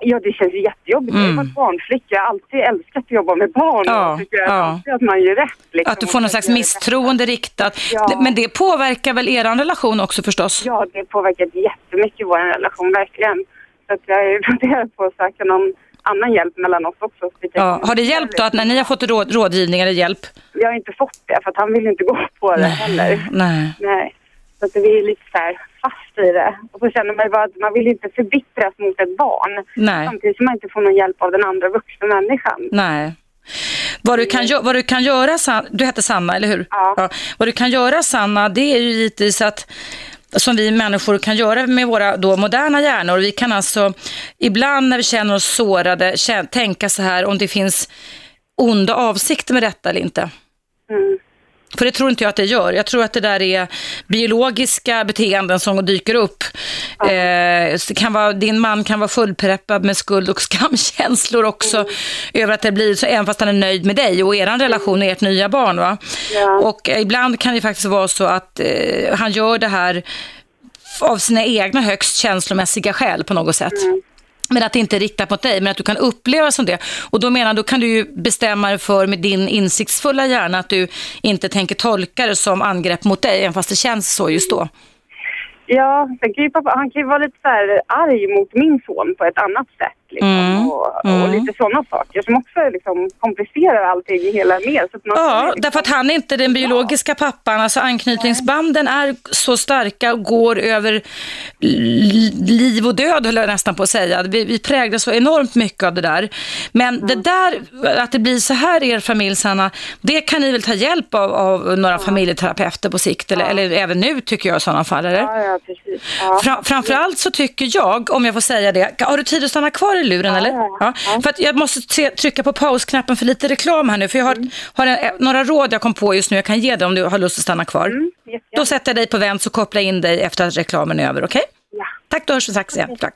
Ja, det känns jättejobbigt. Mm. Jag har varit barnflicka. Jag har alltid älskat att jobba med barn. Ja, och tycker ja. att man gör rätt. Liksom. Att du får någon slags misstroende riktat. Ja. Men det påverkar väl er relation också förstås? Ja, det påverkar jättemycket vår relation, verkligen. Så att jag funderar [laughs] på att söka någon annan hjälp mellan oss också. Ja. Har det hjälpt då att när ni har fått råd, rådgivning eller hjälp? Jag har inte fått det för att han vill inte gå på det Nej. heller. Nej. Nej. Så att vi är lite så här fast i det. Och så känner man bara att man vill inte förbittras mot ett barn. Nej. Samtidigt som man inte får någon hjälp av den andra vuxna människan. Nej. Vad du, kan, vad du kan göra, du heter Sanna, eller hur? Ja. ja. Vad du kan göra, Sanna, det är ju givetvis att som vi människor kan göra med våra då moderna hjärnor. Vi kan alltså ibland när vi känner oss sårade tänka så här om det finns onda avsikter med detta eller inte. Mm. För det tror inte jag att det gör. Jag tror att det där är biologiska beteenden som dyker upp. Ja. Eh, kan vara, din man kan vara fullpreppad med skuld och [laughs] skamkänslor också mm. över att det blir så, även fast han är nöjd med dig och er relation och ert nya barn. Va? Ja. Och eh, ibland kan det faktiskt vara så att eh, han gör det här av sina egna högst känslomässiga skäl på något sätt. Mm. Men att det inte är riktat mot dig, men att du kan uppleva som det. Och då menar då kan du ju bestämma dig för med din insiktsfulla hjärna att du inte tänker tolka det som angrepp mot dig, även fast det känns så just då. Ja, sen kan ju pappa, han kan ju vara lite så här arg mot min son på ett annat sätt. Liksom, mm. Och, och mm. lite sådana saker som också liksom komplicerar allting hela mer. Så ja, liksom... därför att han är inte den biologiska ja. pappan. Alltså anknytningsbanden är så starka och går över liv och död, höll jag nästan på att säga. Vi, vi präglas så enormt mycket av det där. Men mm. det där, att det blir så här i er familj, Sanna, det kan ni väl ta hjälp av, av några ja. familjeterapeuter på sikt, eller, eller även nu tycker jag i sådana fall, eller? Ja, ja precis. Ja. Fra, framförallt så tycker jag, om jag får säga det, har du tid att stanna kvar i luren ja, eller? Ja, ja. För att jag måste trycka på pausknappen för lite reklam här nu. För jag har, mm. har en, några råd jag kom på just nu jag kan ge dig om du har lust att stanna kvar. Mm, Då sätter jag dig på vänt så kopplar in dig efter att reklamen är över, okej? Okay? Ja. Tack, då hörs vi strax igen. Tack.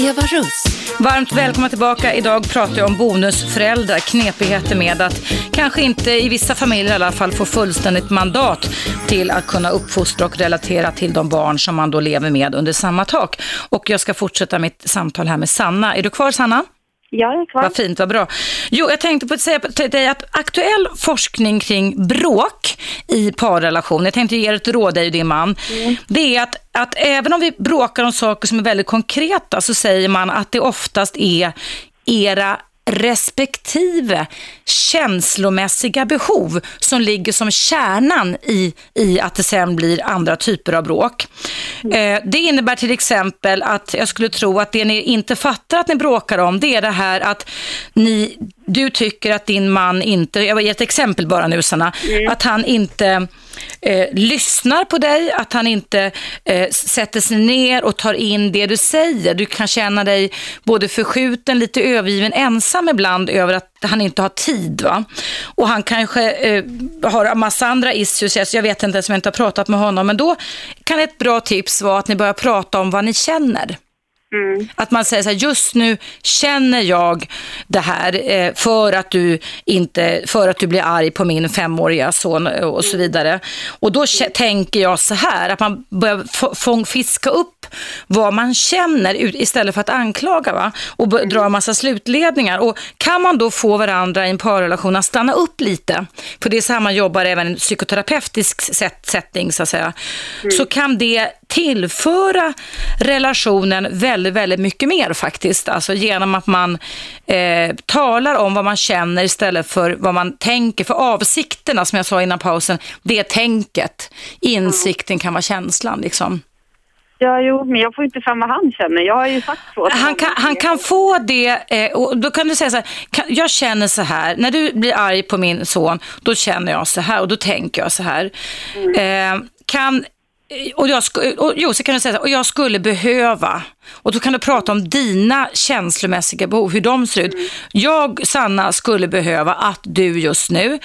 Eva Russ. Varmt välkomna tillbaka. Idag pratar jag om bonusföräldrar, knepigheter med att kanske inte i vissa familjer i alla fall få fullständigt mandat till att kunna uppfostra och relatera till de barn som man då lever med under samma tak. Och jag ska fortsätta mitt samtal här med Sanna. Är du kvar Sanna? Ja, jag är kvar. Vad fint, vad bra. Jo, jag tänkte på att säga till dig att aktuell forskning kring bråk i parrelation, jag tänkte ge ett råd, dig och din man, mm. det är att, att även om vi bråkar om saker som är väldigt konkreta så säger man att det oftast är era respektive känslomässiga behov som ligger som kärnan i, i att det sen blir andra typer av bråk. Mm. Eh, det innebär till exempel att jag skulle tro att det ni inte fattar att ni bråkar om det är det här att ni, du tycker att din man inte, jag vill ge ett exempel bara nu Sanna, mm. att han inte eh, lyssnar på dig, att han inte eh, sätter sig ner och tar in det du säger. Du kan känna dig både förskjuten, lite övergiven, ensam ibland över att han inte har tid. Va? Och han kanske eh, har en massa andra issues, jag vet inte ens om jag inte har pratat med honom, men då kan ett bra tips vara att ni börjar prata om vad ni känner. Mm. Att man säger så här, just nu känner jag det här eh, för, att du inte, för att du blir arg på min femåriga son och så vidare. Och då mm. tänker jag så här, att man börjar fiska upp vad man känner istället för att anklaga va? och mm. dra en massa slutledningar. Och kan man då få varandra i en parrelation att stanna upp lite, för det är så här man jobbar även i en psykoterapeutisk setting så att säga, mm. så kan det tillföra relationen väldigt väldigt, väldigt mycket mer faktiskt. Alltså genom att man eh, talar om vad man känner istället för vad man tänker. För avsikterna, som jag sa innan pausen, det är tänket. Insikten kan vara känslan liksom. Ja, jo, men jag får inte fram vad han känner. Jag har ju sagt så. Han kan, han kan få det, eh, och då kan du säga så här, kan, jag känner så här, när du blir arg på min son, då känner jag så här och då tänker jag så här. Mm. Eh, kan, och jag, och, jo, så kan du säga så här, och jag skulle behöva, och då kan du prata om dina känslomässiga behov, hur de ser ut. Mm. Jag, Sanna, skulle behöva att du just nu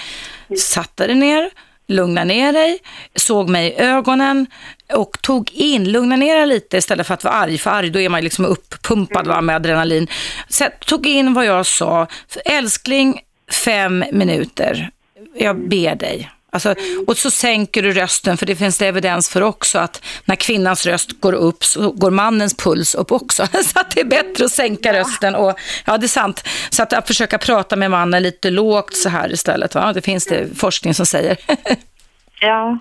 satte dig ner, lugna ner dig, såg mig i ögonen och tog in, lugna ner dig lite istället för att vara arg, för arg då är man liksom uppumpad va, med adrenalin. Så tog in vad jag sa, älskling, fem minuter, jag ber dig. Alltså, och så sänker du rösten, för det finns det evidens för också att när kvinnans röst går upp så går mannens puls upp också. [laughs] Så att det är bättre att sänka rösten. Och, ja, det är sant. Så att, att försöka prata med mannen lite lågt så här istället. Va? Det finns det forskning som säger. [laughs] Ja.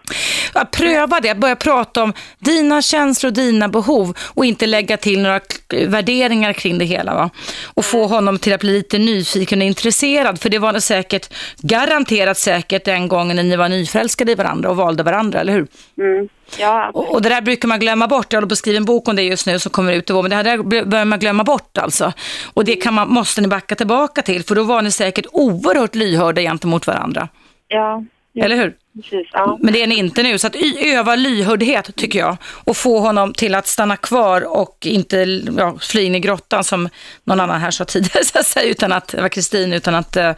Pröva det, börja prata om dina känslor och dina behov och inte lägga till några värderingar kring det hela. Va? Och få honom till att bli lite nyfiken och intresserad, för det var det säkert, garanterat säkert den gången när ni var nyförälskade i varandra och valde varandra, eller hur? Mm. Ja. Och, och, det där brukar man glömma bort. Jag håller på att skriva en bok om det just nu som kommer ut i vår, men det här där börjar man glömma bort alltså. Och det kan man, måste ni backa tillbaka till, för då var ni säkert oerhört lyhörda gentemot varandra. Ja. Eller hur? Precis, ja. Men det är ni inte nu, så att öva lyhördhet tycker jag. Och få honom till att stanna kvar och inte ja, fly in i grottan som någon annan här sa tidigare, [laughs] så att säga, utan att, det var Kristin, utan att eh,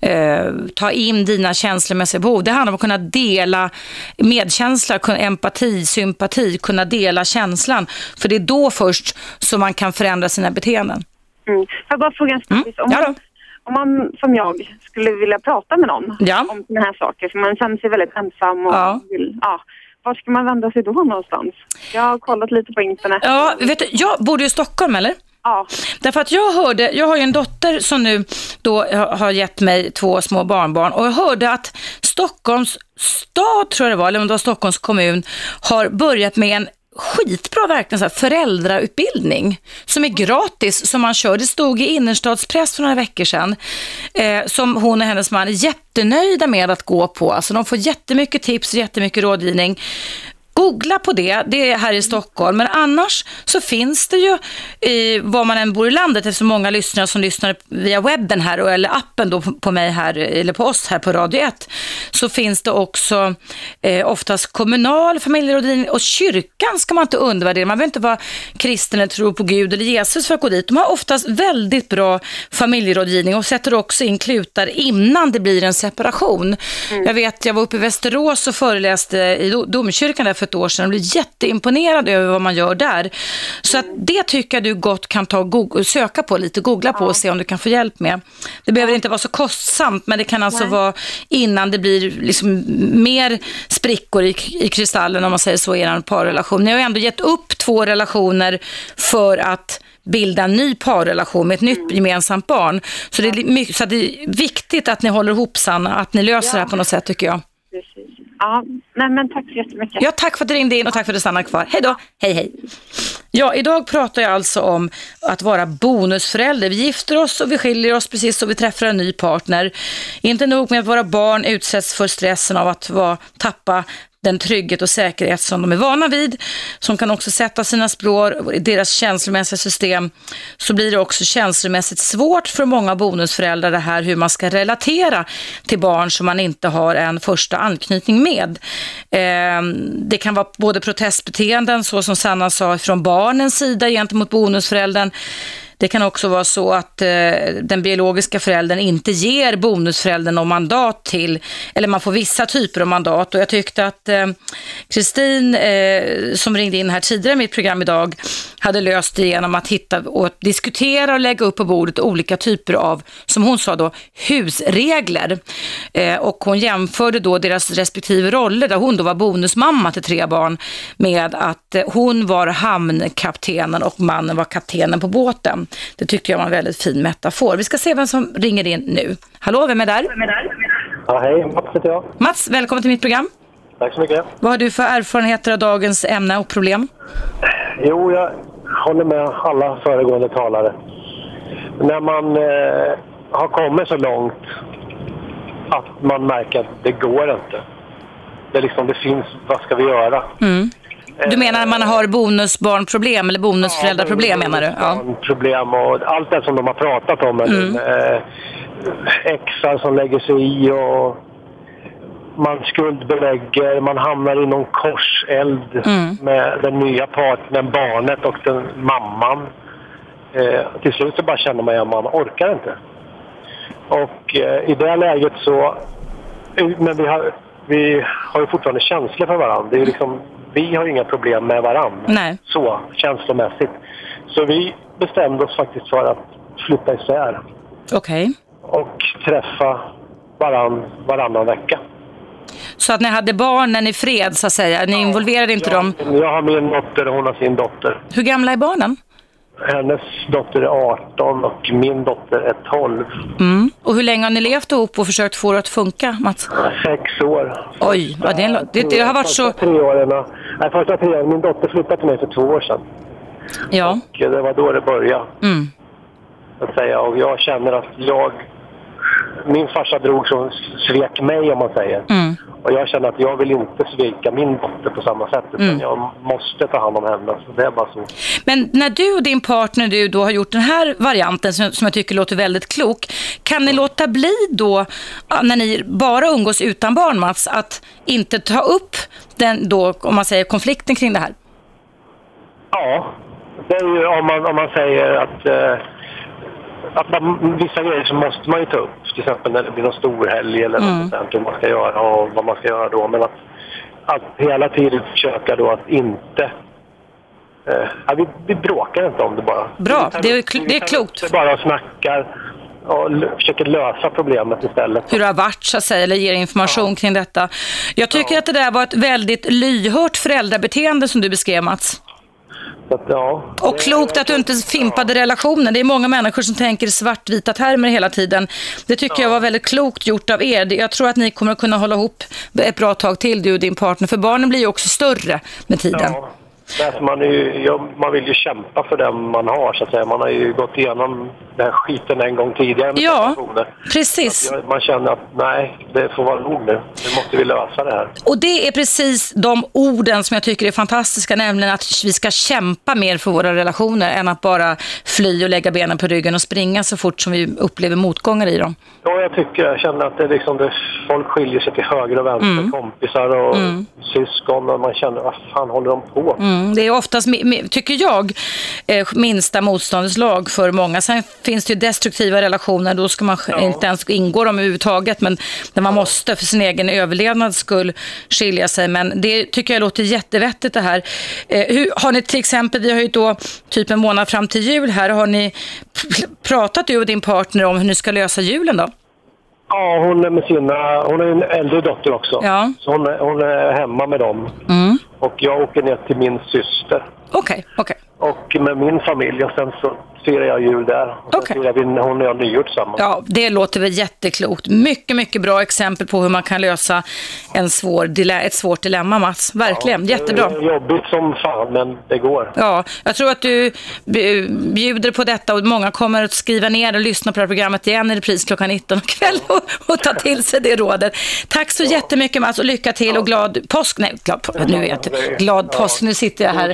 eh, ta in dina känslomässiga behov. Det handlar om att kunna dela medkänsla, empati, sympati, kunna dela känslan. För det är då först som man kan förändra sina beteenden. Mm. Jag bara fråga en mm. om, ja om man som jag skulle vilja prata med någon ja. om sådana här saker, för man känner sig väldigt ensam och ja. vill, ja. Var ska man vända sig då någonstans? Jag har kollat lite på internet. Ja, vet du, jag bor du i Stockholm eller? Ja. Därför att jag hörde, jag har ju en dotter som nu då har gett mig två små barnbarn och jag hörde att Stockholms stad, tror jag det var, eller om det var Stockholms kommun, har börjat med en skitbra verkligen så här, föräldrautbildning som är gratis som man kör. Det stod i innerstadspress för några veckor sedan eh, som hon och hennes man är jättenöjda med att gå på. Alltså de får jättemycket tips och jättemycket rådgivning Googla på det, det är här i Stockholm. Men annars så finns det ju, i, var man än bor i landet, eftersom många lyssnare som lyssnar via webben här, eller appen då på mig här, eller på oss här på Radio 1, så finns det också eh, oftast kommunal familjerådgivning och kyrkan ska man inte undervärdera. Man behöver inte vara kristen eller tro på Gud eller Jesus för att gå dit. De har oftast väldigt bra familjerådgivning och sätter också in klutar innan det blir en separation. Mm. Jag vet, jag var uppe i Västerås och föreläste i domkyrkan där för ett år sedan och blev jätteimponerad över vad man gör där. Så att det tycker jag du gott kan ta och söka på lite, googla på och se om du kan få hjälp med. Det behöver inte vara så kostsamt, men det kan alltså Nej. vara innan det blir liksom mer sprickor i, i kristallen, om man säger så, i er parrelation. Ni har ändå gett upp två relationer för att bilda en ny parrelation med ett nytt mm. gemensamt barn. Så det, är mycket, så det är viktigt att ni håller ihop Sanna, att ni löser ja. det här på något sätt tycker jag. Precis. Ja, nej men tack så jättemycket. Ja, tack för att du ringde in och tack för att du stannade kvar. Hej då, hej hej. Ja, idag pratar jag alltså om att vara bonusförälder. Vi gifter oss och vi skiljer oss precis som vi träffar en ny partner. Inte nog med att våra barn utsätts för stressen av att vara, tappa den trygghet och säkerhet som de är vana vid, som kan också sätta sina spår i deras känslomässiga system, så blir det också känslomässigt svårt för många bonusföräldrar det här hur man ska relatera till barn som man inte har en första anknytning med. Ehm, det kan vara både protestbeteenden, så som Sanna sa, från barnens sida gentemot bonusföräldern, det kan också vara så att eh, den biologiska föräldern inte ger bonusföräldern något mandat till, eller man får vissa typer av mandat. Och jag tyckte att eh, Kristin, eh, som ringde in här tidigare i mitt program idag, hade löst det genom att hitta och diskutera och lägga upp på bordet olika typer av, som hon sa då, husregler. Eh, och hon jämförde då deras respektive roller, där hon då var bonusmamma till tre barn, med att eh, hon var hamnkaptenen och mannen var kaptenen på båten. Det tyckte jag var en väldigt fin metafor. Vi ska se vem som ringer in nu. Hallå, vem är där? Ja, hej, Mats heter jag. Mats, välkommen till mitt program. Tack så mycket. Vad har du för erfarenheter av dagens ämne och problem? Jo, jag håller med alla föregående talare. När man eh, har kommit så långt att man märker att det går inte. Det, liksom, det finns, vad ska vi göra? Mm. Du menar att man har bonusbarnproblem eller bonusföräldraproblem menar du? Ja. Problem och allt det som de har pratat om. Mm. Eh, exar som lägger sig i och man skuldbelägger, man hamnar i någon korseld mm. med den nya partnern, barnet och den mamman. Eh, till slut så bara känner man att man orkar inte. Och eh, i det läget så... Men vi har, vi har ju fortfarande känslor för varandra. Det är liksom, vi har inga problem med varandra. Nej. Så, känslomässigt. Så vi bestämde oss faktiskt för att flytta isär. Okej. Okay. Och träffa varann varannan vecka. Så att ni hade barnen i fred så att säga? Ni involverade inte jag, dem? Jag har min dotter och hon har sin dotter. Hur gamla är barnen? Hennes dotter är 18 och min dotter är 12. Mm. Och hur länge har ni levt ihop och försökt få det att funka, Mats? Sex år. Oj, ja, det, är, det, det har varit så... Tre åren, nej, första åren. Min dotter flyttade till mig för två år sedan. Ja. Och det var då det började. Mm. Att säga. Och jag känner att jag... Min farsa drog så svek mig om man säger. Mm. Och jag känner att jag vill inte svika min dotter på samma sätt utan mm. jag måste ta hand om henne. Så det är bara så. Men när du och din partner du då har gjort den här varianten som, som jag tycker låter väldigt klok. Kan ni låta bli då, när ni bara umgås utan barn Mats, att inte ta upp den då, om man säger konflikten kring det här? Ja, det är ju om man, om man säger att eh, att man, vissa grejer så måste man ju ta upp. Till exempel när det blir någon stor helg eller mm. något sånt, hur man ska göra och vad man ska göra då. Men att, att hela tiden försöka då att inte... Eh, vi, vi bråkar inte om det bara. Bra, tar, det är, det är klokt. Vi bara snackar och försöker lösa problemet istället. Hur det har varit så att säga, eller ger information ja. kring detta. Jag tycker ja. att det där var ett väldigt lyhört föräldrabeteende som du beskrev Mats. Att, ja, och klokt att du inte fimpade ja. relationen. Det är många människor som tänker svartvita termer hela tiden. Det tycker ja. jag var väldigt klokt gjort av er. Jag tror att ni kommer att kunna hålla ihop ett bra tag till, du och din partner. För barnen blir ju också större med tiden. Ja. Alltså man, ju, ja, man vill ju kämpa för den man har, så att säga. Man har ju gått igenom den här skiten en gång tidigare med Ja, precis. Jag, man känner att nej, det får vara nog nu. Nu måste vi lösa det här. Och det är precis de orden som jag tycker är fantastiska, nämligen att vi ska kämpa mer för våra relationer än att bara fly och lägga benen på ryggen och springa så fort som vi upplever motgångar i dem. Ja, jag tycker, jag känner att det är liksom det, folk skiljer sig till höger och vänster, mm. kompisar och mm. syskon och man känner, vad fan håller de på? Mm, det är oftast, tycker jag, eh, minsta motståndets lag för många. Sen finns det ju destruktiva relationer, då ska man ja. inte ens ingå dem överhuvudtaget, men när man måste för sin egen överlevnads skull skilja sig. Men det tycker jag låter jättevettigt det här. Eh, hur, har ni till exempel, vi har ju då typ en månad fram till jul här, har ni pratat du och din partner om hur ni ska lösa julen då? Ja, hon är med sina, hon är en äldre dotter också. Ja. Så hon är, hon är hemma med dem. Mm. Och jag åker ner till min syster. Okej, okay, okej. Okay. Och med min familj och sen så firar jag jul där. Och sen okay. firar vi, hon och jag nyår tillsammans. Ja, det låter väl jätteklokt. Mycket, mycket bra exempel på hur man kan lösa en svår, ett svårt dilemma, Mats. Verkligen, ja, jättebra. Det är jobbigt som fan, men det går. Ja, jag tror att du bjuder på detta och många kommer att skriva ner och lyssna på det här programmet igen i repris klockan 19 ikväll [laughs] och, och ta till sig det rådet. Tack så ja. jättemycket Mats och lycka till och glad påsk. Nej, glad, nu är jag inte glad påsk. Nu sitter jag här.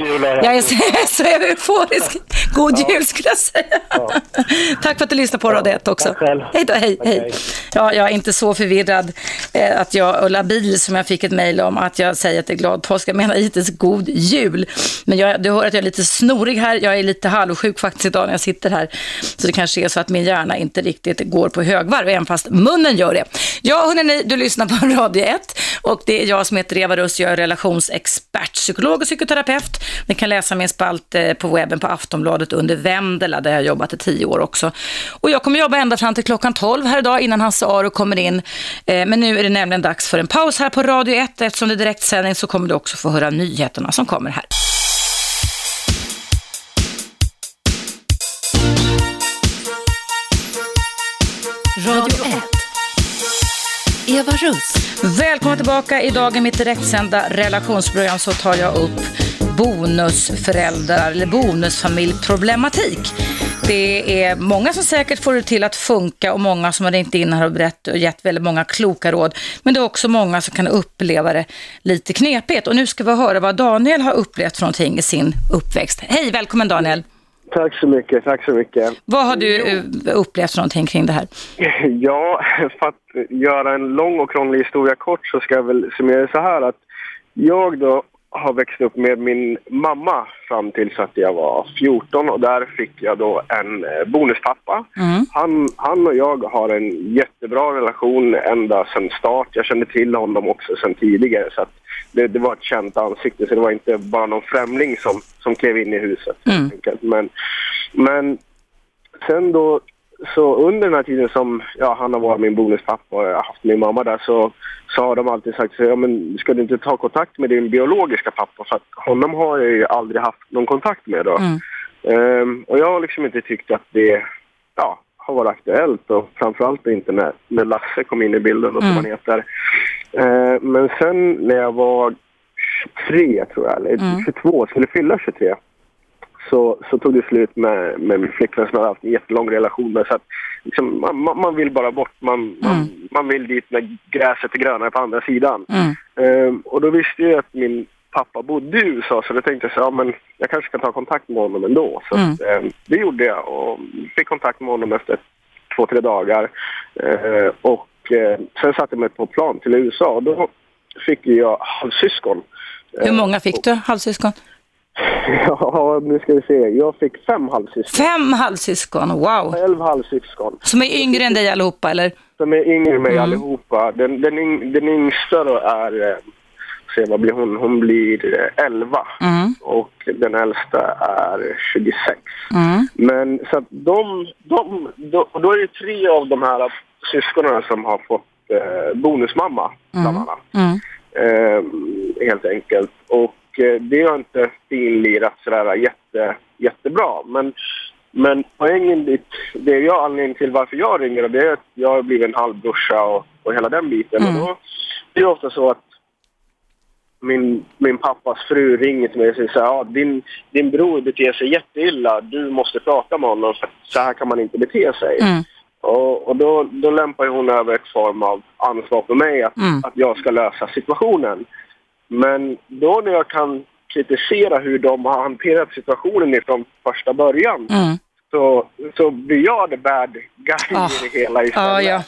Jag är så [laughs] euforisk. God jul skulle jag säga. Tack för att du lyssnade på Radio 1 också. Hej då, hej, hej. Ja, jag är inte så förvirrad eh, att jag, och labil som jag fick ett mejl om, att jag säger att det är glad påsk. Jag menar givetvis god jul. Men jag, du hör att jag är lite snorig här. Jag är lite halvsjuk faktiskt idag när jag sitter här. Så det kanske är så att min hjärna inte riktigt går på högvarv, även fast munnen gör det. Ja, hörni, du lyssnar på [laughs] Radio 1 och det är jag som heter Eva Russ. Jag är relationsexpert, psykolog och psykoterapeut. Ni kan läsa min spalt eh, på webben på Aftonbladet under Vendela där jag jobbat i tio år också. Och jag kommer jobba ända fram till klockan 12 här idag innan Hasse Aro kommer in. Eh, men nu är det nämligen dags för en paus här på Radio 1. Eftersom det är direktsändning så kommer du också få höra nyheterna som kommer här. Radio 1. Eva Russ. Välkommen tillbaka. Idag i mitt direktsända relationsprogram så tar jag upp bonusföräldrar eller bonusfamiljproblematik. Det är många som säkert får det till att funka och många som har ringt in här och berättat och gett väldigt många kloka råd. Men det är också många som kan uppleva det lite knepigt. Och nu ska vi höra vad Daniel har upplevt för någonting i sin uppväxt. Hej, välkommen Daniel! Tack så mycket, tack så mycket. Vad har du eh, upplevt för någonting kring det här? [laughs] Ja, för att göra en lång och krånglig historia kort så ska jag väl summera det så här att jag då har växt upp med min mamma fram tills att jag var 14 och där fick jag då en eh, bonuspappa. Mm. Han, han och jag har en jättebra relation ända sedan start. Jag kände till honom också sedan tidigare så det, det var ett känt ansikte så det var inte bara någon främling som, som klev in i huset. Mm. Men, men sen då så under den här tiden som ja, han har varit min bonuspappa och jag har haft min mamma där så, så har de alltid sagt så, ja, men ska du inte ta kontakt med din biologiska pappa för att honom har jag ju aldrig haft någon kontakt med då. Mm. Um, och jag har liksom inte tyckt att det ja, har varit aktuellt och framförallt inte när, när Lasse kom in i bilden och mm. som han heter. Uh, men sen när jag var 23 tror jag, eller mm. 22, skulle fylla 23 så, så tog det slut med, med min flickvän som hade haft en jättelång relation med. Så att, liksom, man, man vill bara bort. Man, mm. man, man, vill dit när gräset är grönare på andra sidan. Mm. Um, och då visste jag att min pappa bodde i USA så då tänkte jag så, ja, men jag kanske ska ta kontakt med honom ändå. Så mm. att, um, det gjorde jag och fick kontakt med honom efter två, tre dagar. Uh, och uh, sen satte jag mig på plan till USA och då fick jag halvsyskon. Hur många fick du halvsyskon? [laughs] Ja, nu ska vi se. Jag fick fem halvsyskon. Fem halvsyskon, wow! Elv halvsyskon. Som är yngre än dig allihopa, eller? Som är yngre än mig mm. allihopa. Den, den, yng, den yngsta då är, eh, se vad blir hon? Hon blir eh, elva. Mm. Och den äldsta är 26. Mm. Men så att de, de, då, då är det tre av de här syskonen som har fått eh, bonusmamma, bland mm. annat. Eh, helt enkelt. Och det har inte finlirat sådär jätte, jättebra. Men, men poängen dit, det är jag anledningen till varför jag ringer och det är att jag har blivit en halvbrorsa och, och hela den biten. Mm. Och då det är ofta så att min, min pappas fru ringer till mig och säger så här, ja, din, din bror beter sig jätteilla, du måste prata med honom för så här kan man inte bete sig. Mm. Och, och då, då lämpar hon över ett form av ansvar på mig att, mm. att jag ska lösa situationen. Men då när jag kan kritisera hur de har hanterat situationen ifrån första början mm. så, så blir jag the bad guy oh. i det hela istället. Oh, ja.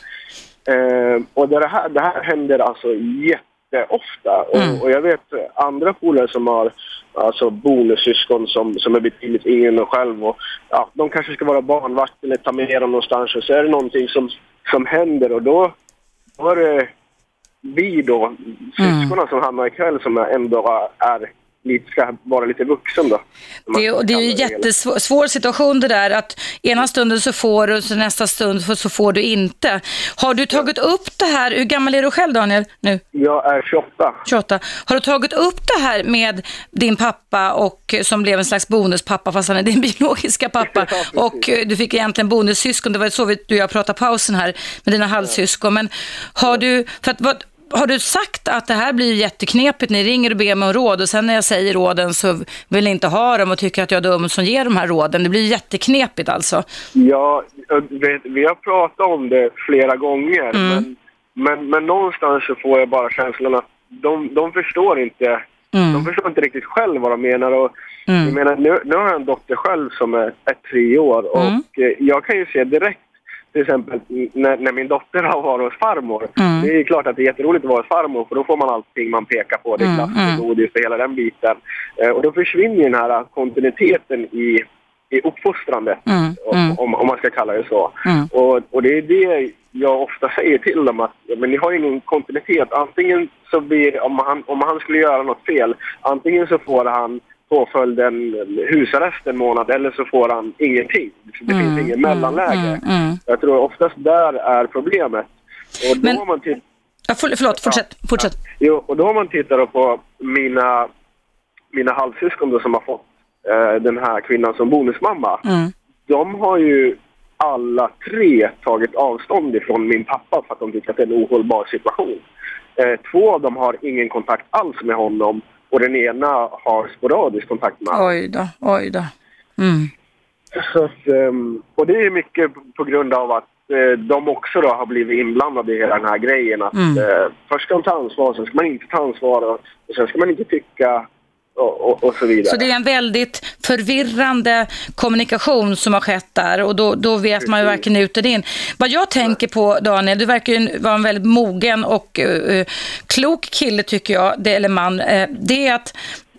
eh, och det här, det här händer alltså jätteofta. Mm. Och, och jag vet andra polare som har alltså bonussyskon som, som är betydligt yngre än själv. Och, ja, de kanske ska vara barnvakt eller ta med dem någonstans och så är det någonting som, som händer och då, då är det vi då, syskonen mm. som hamnar ikväll som ändå är lite, ska vara lite vuxen då. Det, det är ju en jättesvår situation det där att ena stunden så får du och nästa stund så får du inte. Har du tagit upp det här, hur gammal är du själv Daniel nu? Jag är 28. 28. Har du tagit upp det här med din pappa och som blev en slags bonuspappa fast han är din [laughs] biologiska pappa [laughs] ja, och du fick egentligen bonussyskon, det var så vi, du och jag pratade pausen här med dina halvsyskon. Men har du, för att vad, har du sagt att det här blir jätteknepigt, ni ringer och ber mig om råd och sen när jag säger råden så vill ni inte ha dem och tycker att jag är dum som ger de här råden. Det blir jätteknepigt alltså. Ja, vi har pratat om det flera gånger mm. men, men, men någonstans så får jag bara känslan att de, de förstår inte Mm. De förstår inte riktigt själv vad de menar. Och mm. jag menar nu, nu har jag en dotter själv som är, är tre år och mm. Jag kan ju se direkt till exempel när, när, min dotter har varit hos farmor. Mm. Det är klart att det är jätteroligt att vara hos farmor för då får man allting man pekar på. Det är glass mm. och godis och hela den biten. Eh, och då försvinner den här kontinuiteten i, i uppfostrandet, mm. mm. Om, om man ska kalla det så. Mm. Och, och det är det jag ofta säger till dem att men ni har ingen kontinuitet. Antingen så blir, om han, om han skulle göra något fel, antingen så får han påföljden husarrest en månad eller så får han ingenting. Det mm, finns ingen mellanläge. Mm, mm. Jag tror oftast där är problemet. Och då Men, man titt- ja, för, förlåt, fortsätt. Ja, fortsätt. Ja. Jo, och då har man tittat på mina, mina halvsyskon då, som har fått eh, den här kvinnan som bonusmamma. Mm. De har ju alla tre tagit avstånd ifrån min pappa för att de tycker att det är en ohållbar situation. Eh, två av dem har ingen kontakt alls med honom och den ena har sporadisk kontakt med Oj då, oj då. Mm. Så att, ehm, och det är mycket på grund av att eh, de också då har blivit inblandade i hela den här grejen. Att Mm. eh, först ska de ta ansvar, sen ska man inte ta ansvar och sen ska man inte tycka och, och, och så vidare. Så det är en väldigt förvirrande kommunikation som har skett där och då, då vet man ju varken ut eller in. Vad jag tänker på Daniel, du verkar ju vara en väldigt mogen och uh, klok kille tycker jag, det, eller man, uh, det är att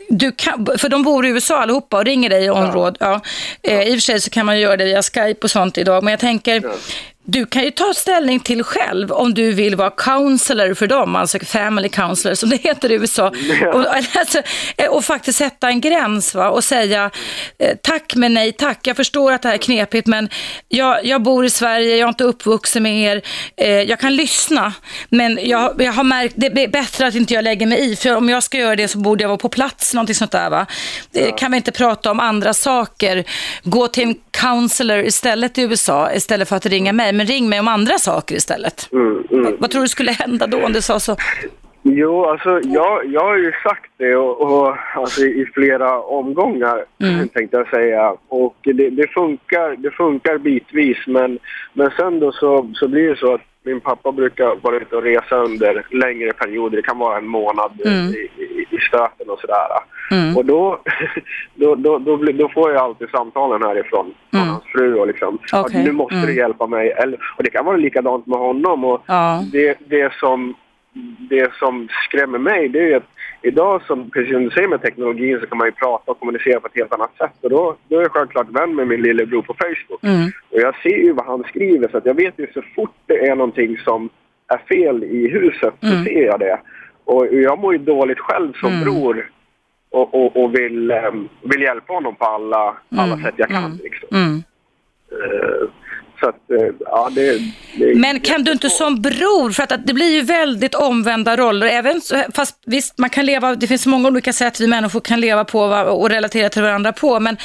du kan, för de bor i USA allihopa och ringer dig om råd. Ja. Eh, I och för sig så kan man göra det via Skype och sånt idag, men jag tänker du kan ju ta ställning till själv om du vill vara counselor för dem, alltså family counselor som det heter i USA. Ja. Och, alltså, eh, och faktiskt sätta en gräns va? och säga eh, tack men nej tack. Jag förstår att det här är knepigt men jag, jag bor i Sverige, jag är inte uppvuxen med er. Eh, jag kan lyssna men jag, jag har märkt det är bättre att inte jag lägger mig i för om jag ska göra det så borde jag vara på plats, någonting sånt där va. Det, Kan vi inte prata om andra saker? Gå till en counselor istället i USA istället för att ringa mig. Men ring mig om andra saker istället. Mm, mm. Vad tror du skulle hända då om du sa så? Jo, alltså jag, jag har ju sagt det och, och alltså, i flera omgångar Mm. tänkte jag säga. Och det, det, funkar, det funkar bitvis men, men sen då så, så blir det så att min pappa brukar vara ute och resa under längre perioder. Det kan vara en månad Mm. i, i, i stöten och sådär. Mm. Och då, [laughs] då, då, då, då får jag alltid samtalen härifrån från Mm. hans fru och liksom Okej. att nu måste Mm. du hjälpa mig. Eller, och det kan vara likadant med honom. Och Ja. det, det, som, det som skrämmer mig det är att idag, som, precis som du säger med teknologin, så kan man ju prata och kommunicera på ett helt annat sätt. Och då, då är jag självklart vän med min lillebror på Facebook. Mm. Och jag ser ju vad han skriver, så att jag vet ju så fort det är någonting som är fel i huset så Mm. ser jag det. Och jag mår ju dåligt själv som Mm. bror och, och, och vill, ehm, vill hjälpa honom på alla, alla Mm. sätt jag kan. Mm. Liksom. Mm. Eh, så att, eh, ja, det, det Men kan du inte som bror, för att, att det blir ju väldigt omvända roller, även, fast visst man kan leva, det finns många olika sätt vi människor kan leva på och relatera till varandra på, men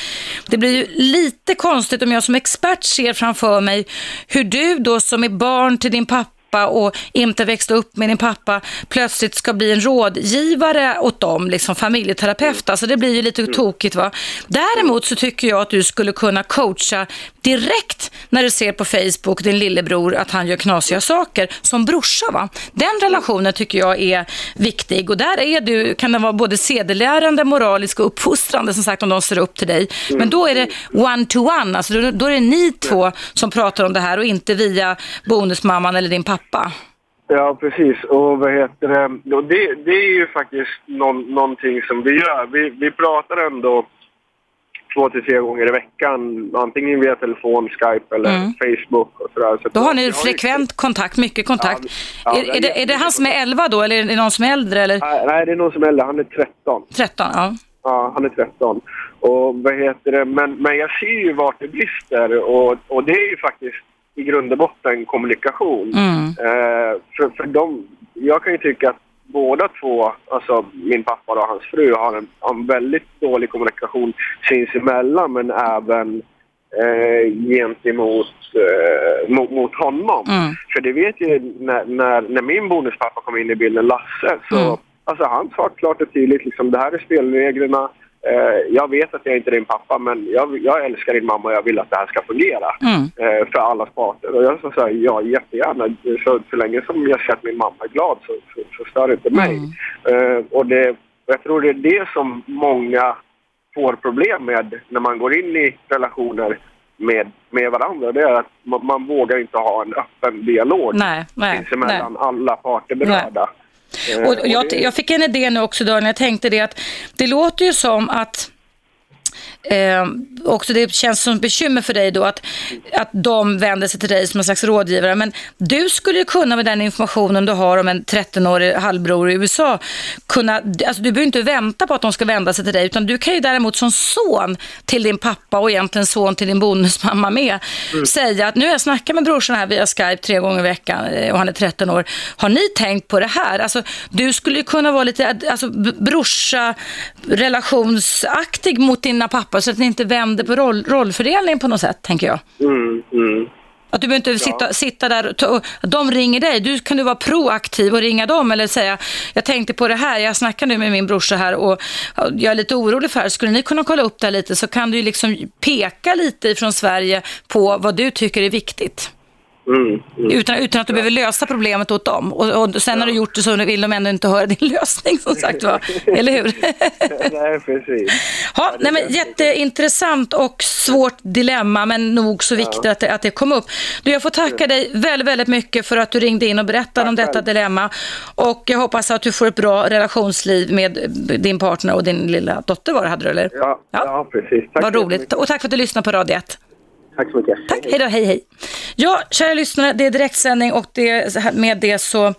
det blir ju lite konstigt om jag som expert ser framför mig hur du då som är barn till din pappa och inte växte upp med din pappa plötsligt ska bli en rådgivare åt dem, liksom familjeterapeut. Alltså det blir ju lite tokigt va. Däremot så tycker jag att du skulle kunna coacha direkt när du ser på Facebook din lillebror att han gör knasiga saker som brorsa va. Den relationen tycker jag är viktig och där är du, kan den vara både sedelärande, moralisk och uppfostrande som sagt om de ser upp till dig. Men då är det one to one, alltså då, då är det ni två som pratar om det här och inte via bonusmamman eller din pappa. Ja, precis. Och vad heter det? Och det, det är ju faktiskt någon, någonting som vi gör. Vi, vi pratar ändå två till tre gånger i veckan. Antingen via telefon, Skype eller Mm. Facebook och sådär. Så Då har ni ju- frekvent kontakt, mycket kontakt. Ja, ja, är, är, det, är det han som är 11 då eller är det någon som är äldre? Eller? Nej, Nej, det är någon som är äldre. Han är 13. 13, ja. Ja, han är 13. Och vad heter det? Men, men jag ser ju vart det brister och, och det är ju faktiskt i grund och botten kommunikation. Mm. Eh, för, för de, jag kan ju tycka att båda två, alltså min pappa och hans fru, har en, har en väldigt dålig kommunikation sinsemellan men även eh, gentemot eh, mot, mot honom. Mm. För det vet ju när, när, när min bonuspappa kom in i bilden, Lasse, så Mm. alltså han sa klart och tydligt liksom det här är spelreglerna. Eh, jag vet att jag inte är din pappa men jag, jag älskar din mamma och jag vill att det här ska fungera Mm. eh, för allas parter. Och jag sa så här, ja jättegärna. Så, så länge som jag ser att min mamma är glad så, så, så stör det inte mig. Eh, och det, jag tror det är det som många får problem med när man går in i relationer med, med varandra. Det är att man, man vågar inte ha en öppen dialog Nej, nej, sinsemellan alla parter berörda. Eh, Och jag, jag fick en idé nu också när jag tänkte det att det låter ju som att Eh, också det känns som ett bekymmer för dig då att, att de vänder sig till dig som en slags rådgivare. Men du skulle ju kunna med den informationen du har om en 13-årig halvbror i USA kunna, alltså du behöver inte vänta på att de ska vända sig till dig utan du kan ju däremot som son till din pappa och egentligen son till din bonusmamma med säga att nu har jag snackat med brorsan här via Skype tre gånger i veckan eh, och han är 13 år. Har ni tänkt på det här? Alltså du skulle ju kunna vara lite alltså, brorsa relationsaktig mot dina pappor så att ni inte vänder på roll, rollfördelning på något sätt, tänker jag. Mm, mm. Att du behöver inte sitta, sitta där och, ta, de ringer dig. Du kan du vara proaktiv och ringa dem eller säga, jag tänkte på det här, jag snackar nu med min brorsa här och jag är lite orolig för det här. Skulle ni kunna kolla upp det här lite så kan du liksom peka lite från Sverige på vad du tycker är viktigt. Mm, mm. Utan, utan att du ja. behöver lösa problemet åt dem. Och, och sen ja. när du gjort det så vill de ändå inte höra din [laughs] lösning som sagt var. Eller hur? [laughs] nej, precis. Ha, nej, men, jätteintressant och svårt dilemma men nog så viktigt att, det, att det kom upp. Du, jag får tacka dig väldigt, väldigt mycket för att du ringde in och berättade Tack om detta själv. dilemma. Och jag hoppas att du får ett bra relationsliv med din partner och din lilla dotter var det, hade du eller? Ja, ja. precis. Tack Vad roligt. Och tack för att du lyssnade på Radio 1. Tack så mycket. Tack, hej då, hej hej. Ja, kära lyssnare, det är direktsändning och det, med det så,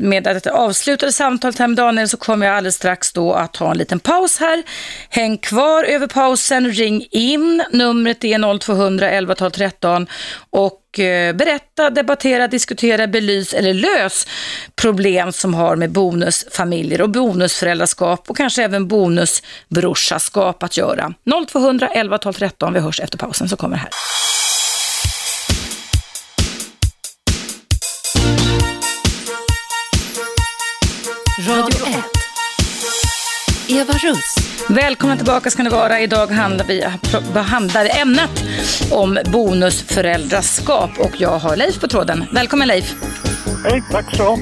med att avslutade samtalet här med Daniel så kommer jag alldeles strax då att ha en liten paus här. Häng kvar över pausen, ring in, numret är 0200 11 12 13 och Eh, berätta, debattera, diskutera, belys eller lös problem som har med bonusfamiljer och bonusföräldraskap och kanske även bonusbrorsaskap att göra. 0200 11 12 13. Vi hörs efter pausen så kommer här. Radio 1. Eva Russ. Välkomna tillbaka ska ni vara. Idag handlar vi behandlar ämnet om bonusföräldraskap och jag har Leif på tråden. Välkommen Leif. Hej, tack så.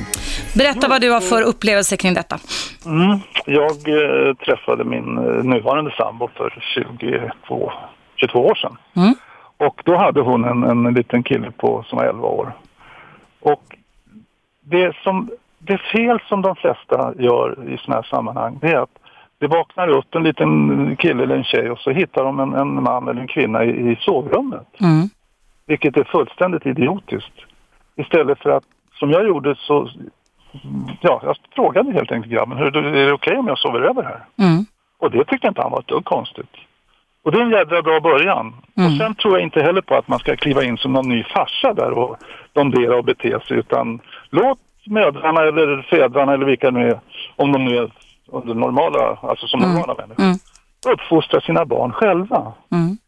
Berätta vad du har för upplevelse kring detta. Mm, jag eh, träffade min eh, nuvarande sambo för 22, 22 år sedan. Mm. Och då hade hon en, en liten kille på som var 11 år. Och det, som, det fel som de flesta gör i sådana här sammanhang det är att det vaknar upp en liten kille eller en tjej och så hittar de en, en man eller en kvinna i, i sovrummet. Mm. Vilket är fullständigt idiotiskt. Istället för att, som jag gjorde så, ja, jag frågade helt enkelt grabben, är det okej okay om jag sover över här? Mm. Och det tyckte inte han var ett dugg konstigt. Och det är en jädra bra början. Mm. Och sen tror jag inte heller på att man ska kliva in som någon ny farsa där och domdera och bete sig utan låt mödrarna eller fädrarna eller vilka nu är, om de nu är under normala, alltså som mm. normala människor, mm. uppfostra sina barn själva. Mm.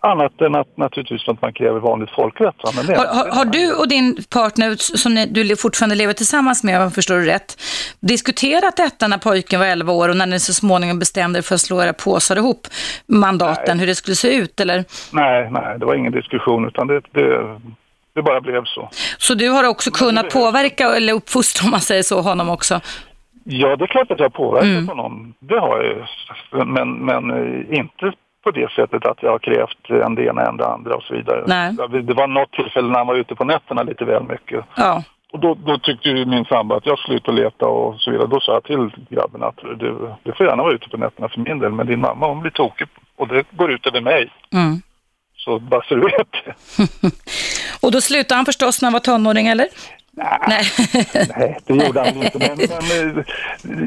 Annat än att naturligtvis att man kräver vanligt folkrätt. Men det, har, har, har, du och din partner, som ni, du fortfarande lever tillsammans med, om jag förstår rätt, diskuterat detta när pojken var 11 år och när ni så småningom bestämde er för att slå era påsar ihop mandaten, nej. hur det skulle se ut? Eller? Nej, nej, det var ingen diskussion utan det, det, det bara blev så. Så du har också kunnat påverka eller uppfostra, om man säger så, honom också? Ja, det är klart att jag har påverkat mm. honom. Det har jag ju. Men, men eh, inte på det sättet att jag har krävt en det ena än det andra och så vidare. Nej. Det var något tillfälle när han var ute på nätterna lite väl mycket. Ja. Och då, då tyckte ju min sambo att jag skulle ut och leta och så vidare. Då sa jag till grabben att du, du får gärna vara ute på nätterna för min del, men din mamma hon blir tokig och det går ut över mig. Mm. Så bara så du vet det. [laughs] och då slutade han förstås när han var tonåring, eller? Nej, [laughs] nej det gjorde han inte. Men, men, eh,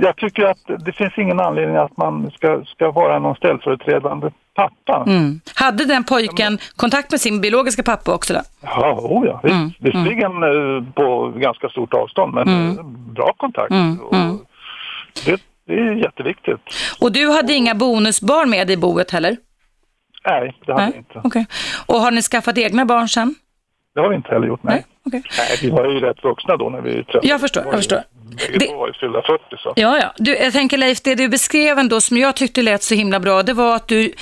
jag tycker att det finns ingen anledning att man ska, ska vara någon ställföreträdande pappa. Mm. Hade den pojken kontakt med sin biologiska pappa också då? Ja, oh ja. Mm. visserligen mm. på ganska stort avstånd men mm. Eh, bra kontakt. Mm. mm. Det, det, är jätteviktigt. Och du hade inga bonusbarn med i boet heller? Nej, det hade nej. jag inte. Okay. Och har ni skaffat egna barn sen? Det har vi inte heller gjort, nej. nej. Okay. Nej, vi var ju rätt vuxna då när vi träffades. Jag förstår, jag förstår. Bägge det... var ju fyllda 40 så. Ja, ja. Du, jag tänker Leif, det du beskrev ändå som jag tyckte lät så himla bra, det var att du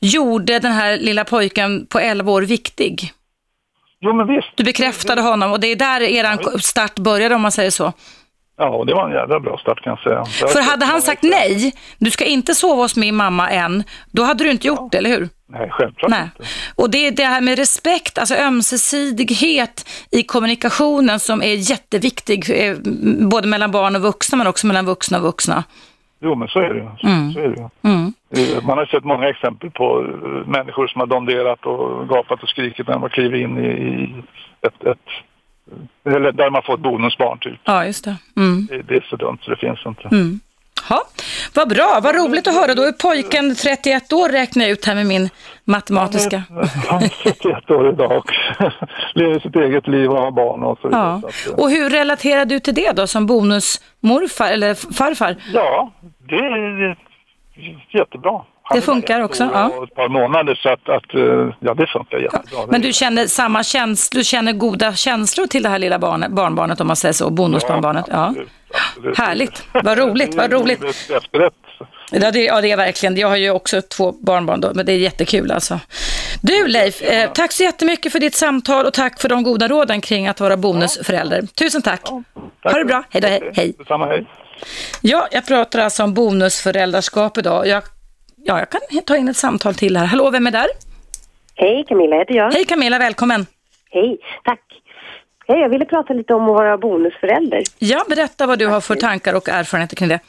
gjorde den här lilla pojken på 11 år viktig. Jo, men visst. Du bekräftade honom och det är där er start började om man säger så. Ja, det var en jävla bra start kan jag säga. För hade han sagt nej, du ska inte sova hos min mamma än, då hade du inte gjort ja. det, eller hur? Nej, självklart Nej. inte. Och det är det här med respekt, alltså ömsesidighet i kommunikationen som är jätteviktig, eh, både mellan barn och vuxna men också mellan vuxna och vuxna. Jo, men så är det ju. Mm. Så är det mm. Eh, man har sett många exempel på eh, människor som har donderat och gapat och skrikit när de har klivit in i ett, ett eller där man får ett bonusbarn typ. Ja, just det. Mm. det. det. är så dumt så det finns inte. Mm. Ja, vad bra, vad roligt att höra. Då är pojken 31 år räknar jag ut här med min matematiska. Han är 31 år idag och [laughs] lever sitt eget liv och har barn och så vidare. Ja. Och hur relaterar du till det då som bonusmorfar eller farfar? Ja, det är jättebra. Det funkar också? Ja. Ett par månader så att, att eh, ja, det funkar jättebra. Ja. Men du känner samma känslor, du känner goda känslor till det här lilla barnet, barnbarnet om man säger så, bonusbarnbarnet? Ja, absolut, absolut. Härligt, vad roligt, vad roligt. Ja det, ja, det är verkligen. Jag har ju också två barnbarn då, men det är jättekul alltså. Du Leif, eh, tack så jättemycket för ditt samtal och tack för de goda råden kring att vara bonusförälder. Tusen tack. Ja, tack. Ha det bra. Hej då, hej. hej. Detsamma, hej. Ja, jag pratar alltså om bonusföräldraskap idag. Jag, ja, jag kan ta in ett samtal till här. Hallå, vem är där? Hej, Camilla heter jag. Hej Camilla, välkommen. Hej, tack. Hej, jag ville prata lite om att vara bonusförälder. Ja, berätta vad du har för tankar och erfarenheter kring det.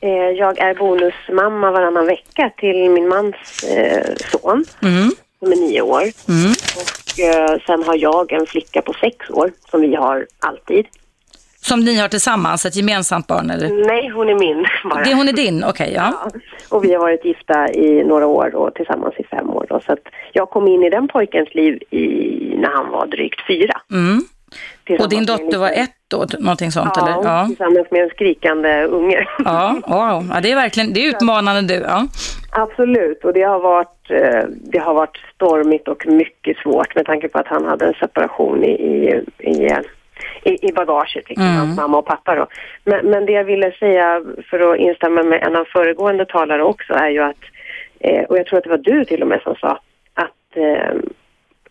Eh, jag är bonusmamma varannan vecka till min mans eh, son mm. som är nio år. Mm. Och eh, sen har jag en flicka på sex år som vi har alltid. Som ni har tillsammans, ett gemensamt barn? Eller? Nej, hon är min [laughs] bara. Det, hon är din, okej. Okay, ja. ja. Och vi har varit gifta i några år och tillsammans i fem år. Då, så att jag kom in i den pojkens liv i, när han var drygt fyra. Mm. Och din dotter var ett då, någonting sånt ja, eller? Ja, tillsammans med en skrikande unge. [laughs] Ja, wow. ja det är verkligen, det är utmanande du. Ja. Absolut, och det har, varit, eh, det har varit stormigt och mycket svårt med tanke på att han hade en separation i, i, i i, i bagaget, liksom, mm. hans mamma och pappa. Då. Men, men det jag ville säga, för att instämma med en av föregående talare också, är ju att, eh, och jag tror att det var du till och med som sa, att eh,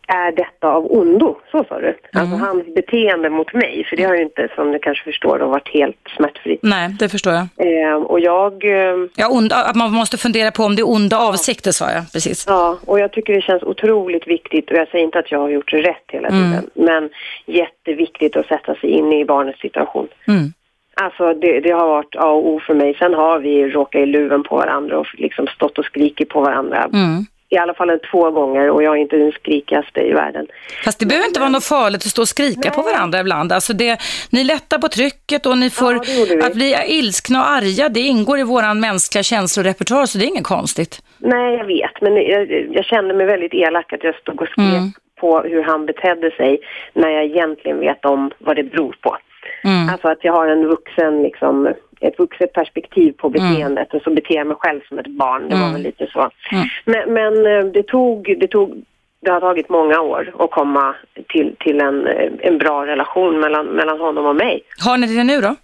är detta av ondo? Så sa du. Mm. Alltså hans beteende mot mig, för det har ju inte, som du kanske förstår, då, varit helt smärtfritt. Nej, det förstår jag. Eh, och jag... Eh, ja, onda, att man måste fundera på om det är onda avsikter, sa jag. Precis. Ja, och jag tycker det känns otroligt viktigt, och jag säger inte att jag har gjort rätt hela mm. tiden, men jätteviktigt att sätta sig in i barnets situation. Mm. Alltså det, det, har varit A och O för mig. Sen har vi råkat i luven på varandra och liksom stått och skrikit på varandra. Mm i alla fall två gånger och jag är inte den skrikigaste i världen. Fast det behöver inte vara något farligt att stå och skrika Nej. på varandra ibland. Alltså det, ni lättar på trycket och ni får ja, att bli ilskna och arga. Det ingår i våran mänskliga känslorepertoar så det är inget konstigt. Nej, jag vet. Men jag, jag kände mig väldigt elak att jag stod och skrek mm. på hur han betedde sig när jag egentligen vet om vad det beror på. Mm. Alltså att jag har en vuxen liksom ett vuxet perspektiv på mm. beteendet mm. och så beter jag mig själv som ett barn. Det var mm. väl lite så. Mm. Men, men, eh, det, tog, det, tog, det har tagit många år att komma till, till en, eh, en bra relation mellan, mellan honom och mig. Har ni det nu då?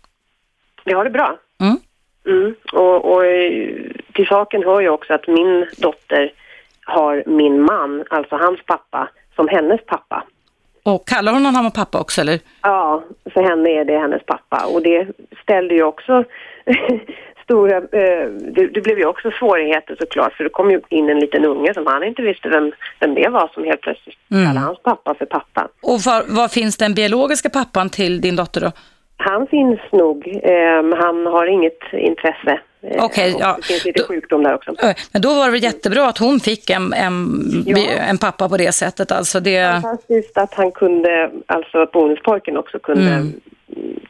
Vi har det bra. Mm. Mm. Och, och eh, till saken hör ju också att min dotter har min man, alltså hans pappa, som hennes pappa. Och kallar hon honom pappa också eller? Ja, för henne är det hennes pappa och det ställde ju också [laughs] stora, eh, det, det, blev ju också svårigheter såklart för det kom ju in en liten unge som han inte visste vem, vem det var som helt plötsligt mm. kallade hans pappa för pappa. Och var, var finns den biologiska pappan till din dotter då? Han finns nog, eh, han har inget intresse Eh, Okej, okay, ja. Det finns lite sjukdom där också. Men då var det jättebra att hon fick en, en, ja. en pappa på det sättet. Alltså det... Fantastiskt att han kunde, alltså att bonuspojken också kunde mm.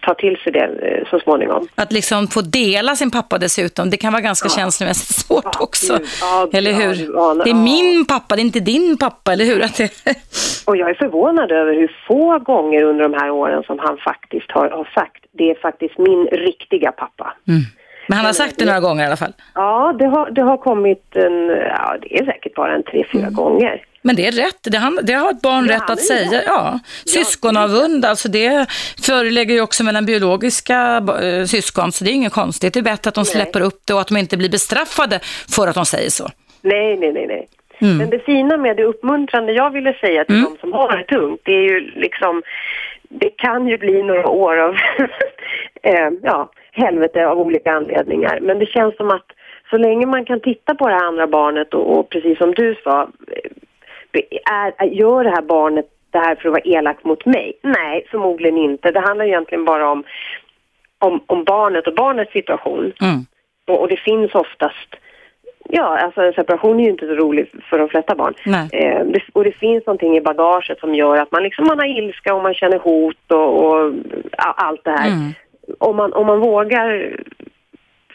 Ta till sig det eh, så småningom. Att liksom få dela sin pappa dessutom, det kan vara ganska ja. känslomässigt [laughs] svårt ja, också. Ja, eller hur? det är min pappa, det är inte din pappa, eller hur? Att det... [laughs] Och jag är förvånad över hur få gånger under de här åren som han faktiskt har, har sagt, det är faktiskt min riktiga pappa. Mm. Men han har sagt det några gånger i alla fall? Ja, det har, det har kommit en, ja det är säkert bara en tre, fyra mm. gånger. Men det är rätt, det, han, det har ett barn ja, rätt att säga. Ja. Syskonavund, alltså det förelägger ju också mellan biologiska äh, syskon, så det är inget konstigt. Det är bättre att de nej. släpper upp det och att de inte blir bestraffade för att de säger så. Nej, nej, nej, nej. Mm. Men det fina med det uppmuntrande jag ville säga till mm. de som har det tungt, det är ju liksom, det kan ju bli några år av, [laughs] eh, ja, helvete av olika anledningar. Men det känns som att så länge man kan titta på det andra barnet och, och precis som du sa, är, gör det här barnet det här för att vara elak mot mig? Nej, förmodligen inte. Det handlar egentligen bara om, om, om barnet och barnets situation. Mm. Och, och, det finns oftast Ja, alltså en separation är ju inte så rolig för de flesta barn. Eh, det, och det finns någonting i bagaget som gör att man liksom man har ilska och man känner hot och, och allt det här. Mm om man, om man vågar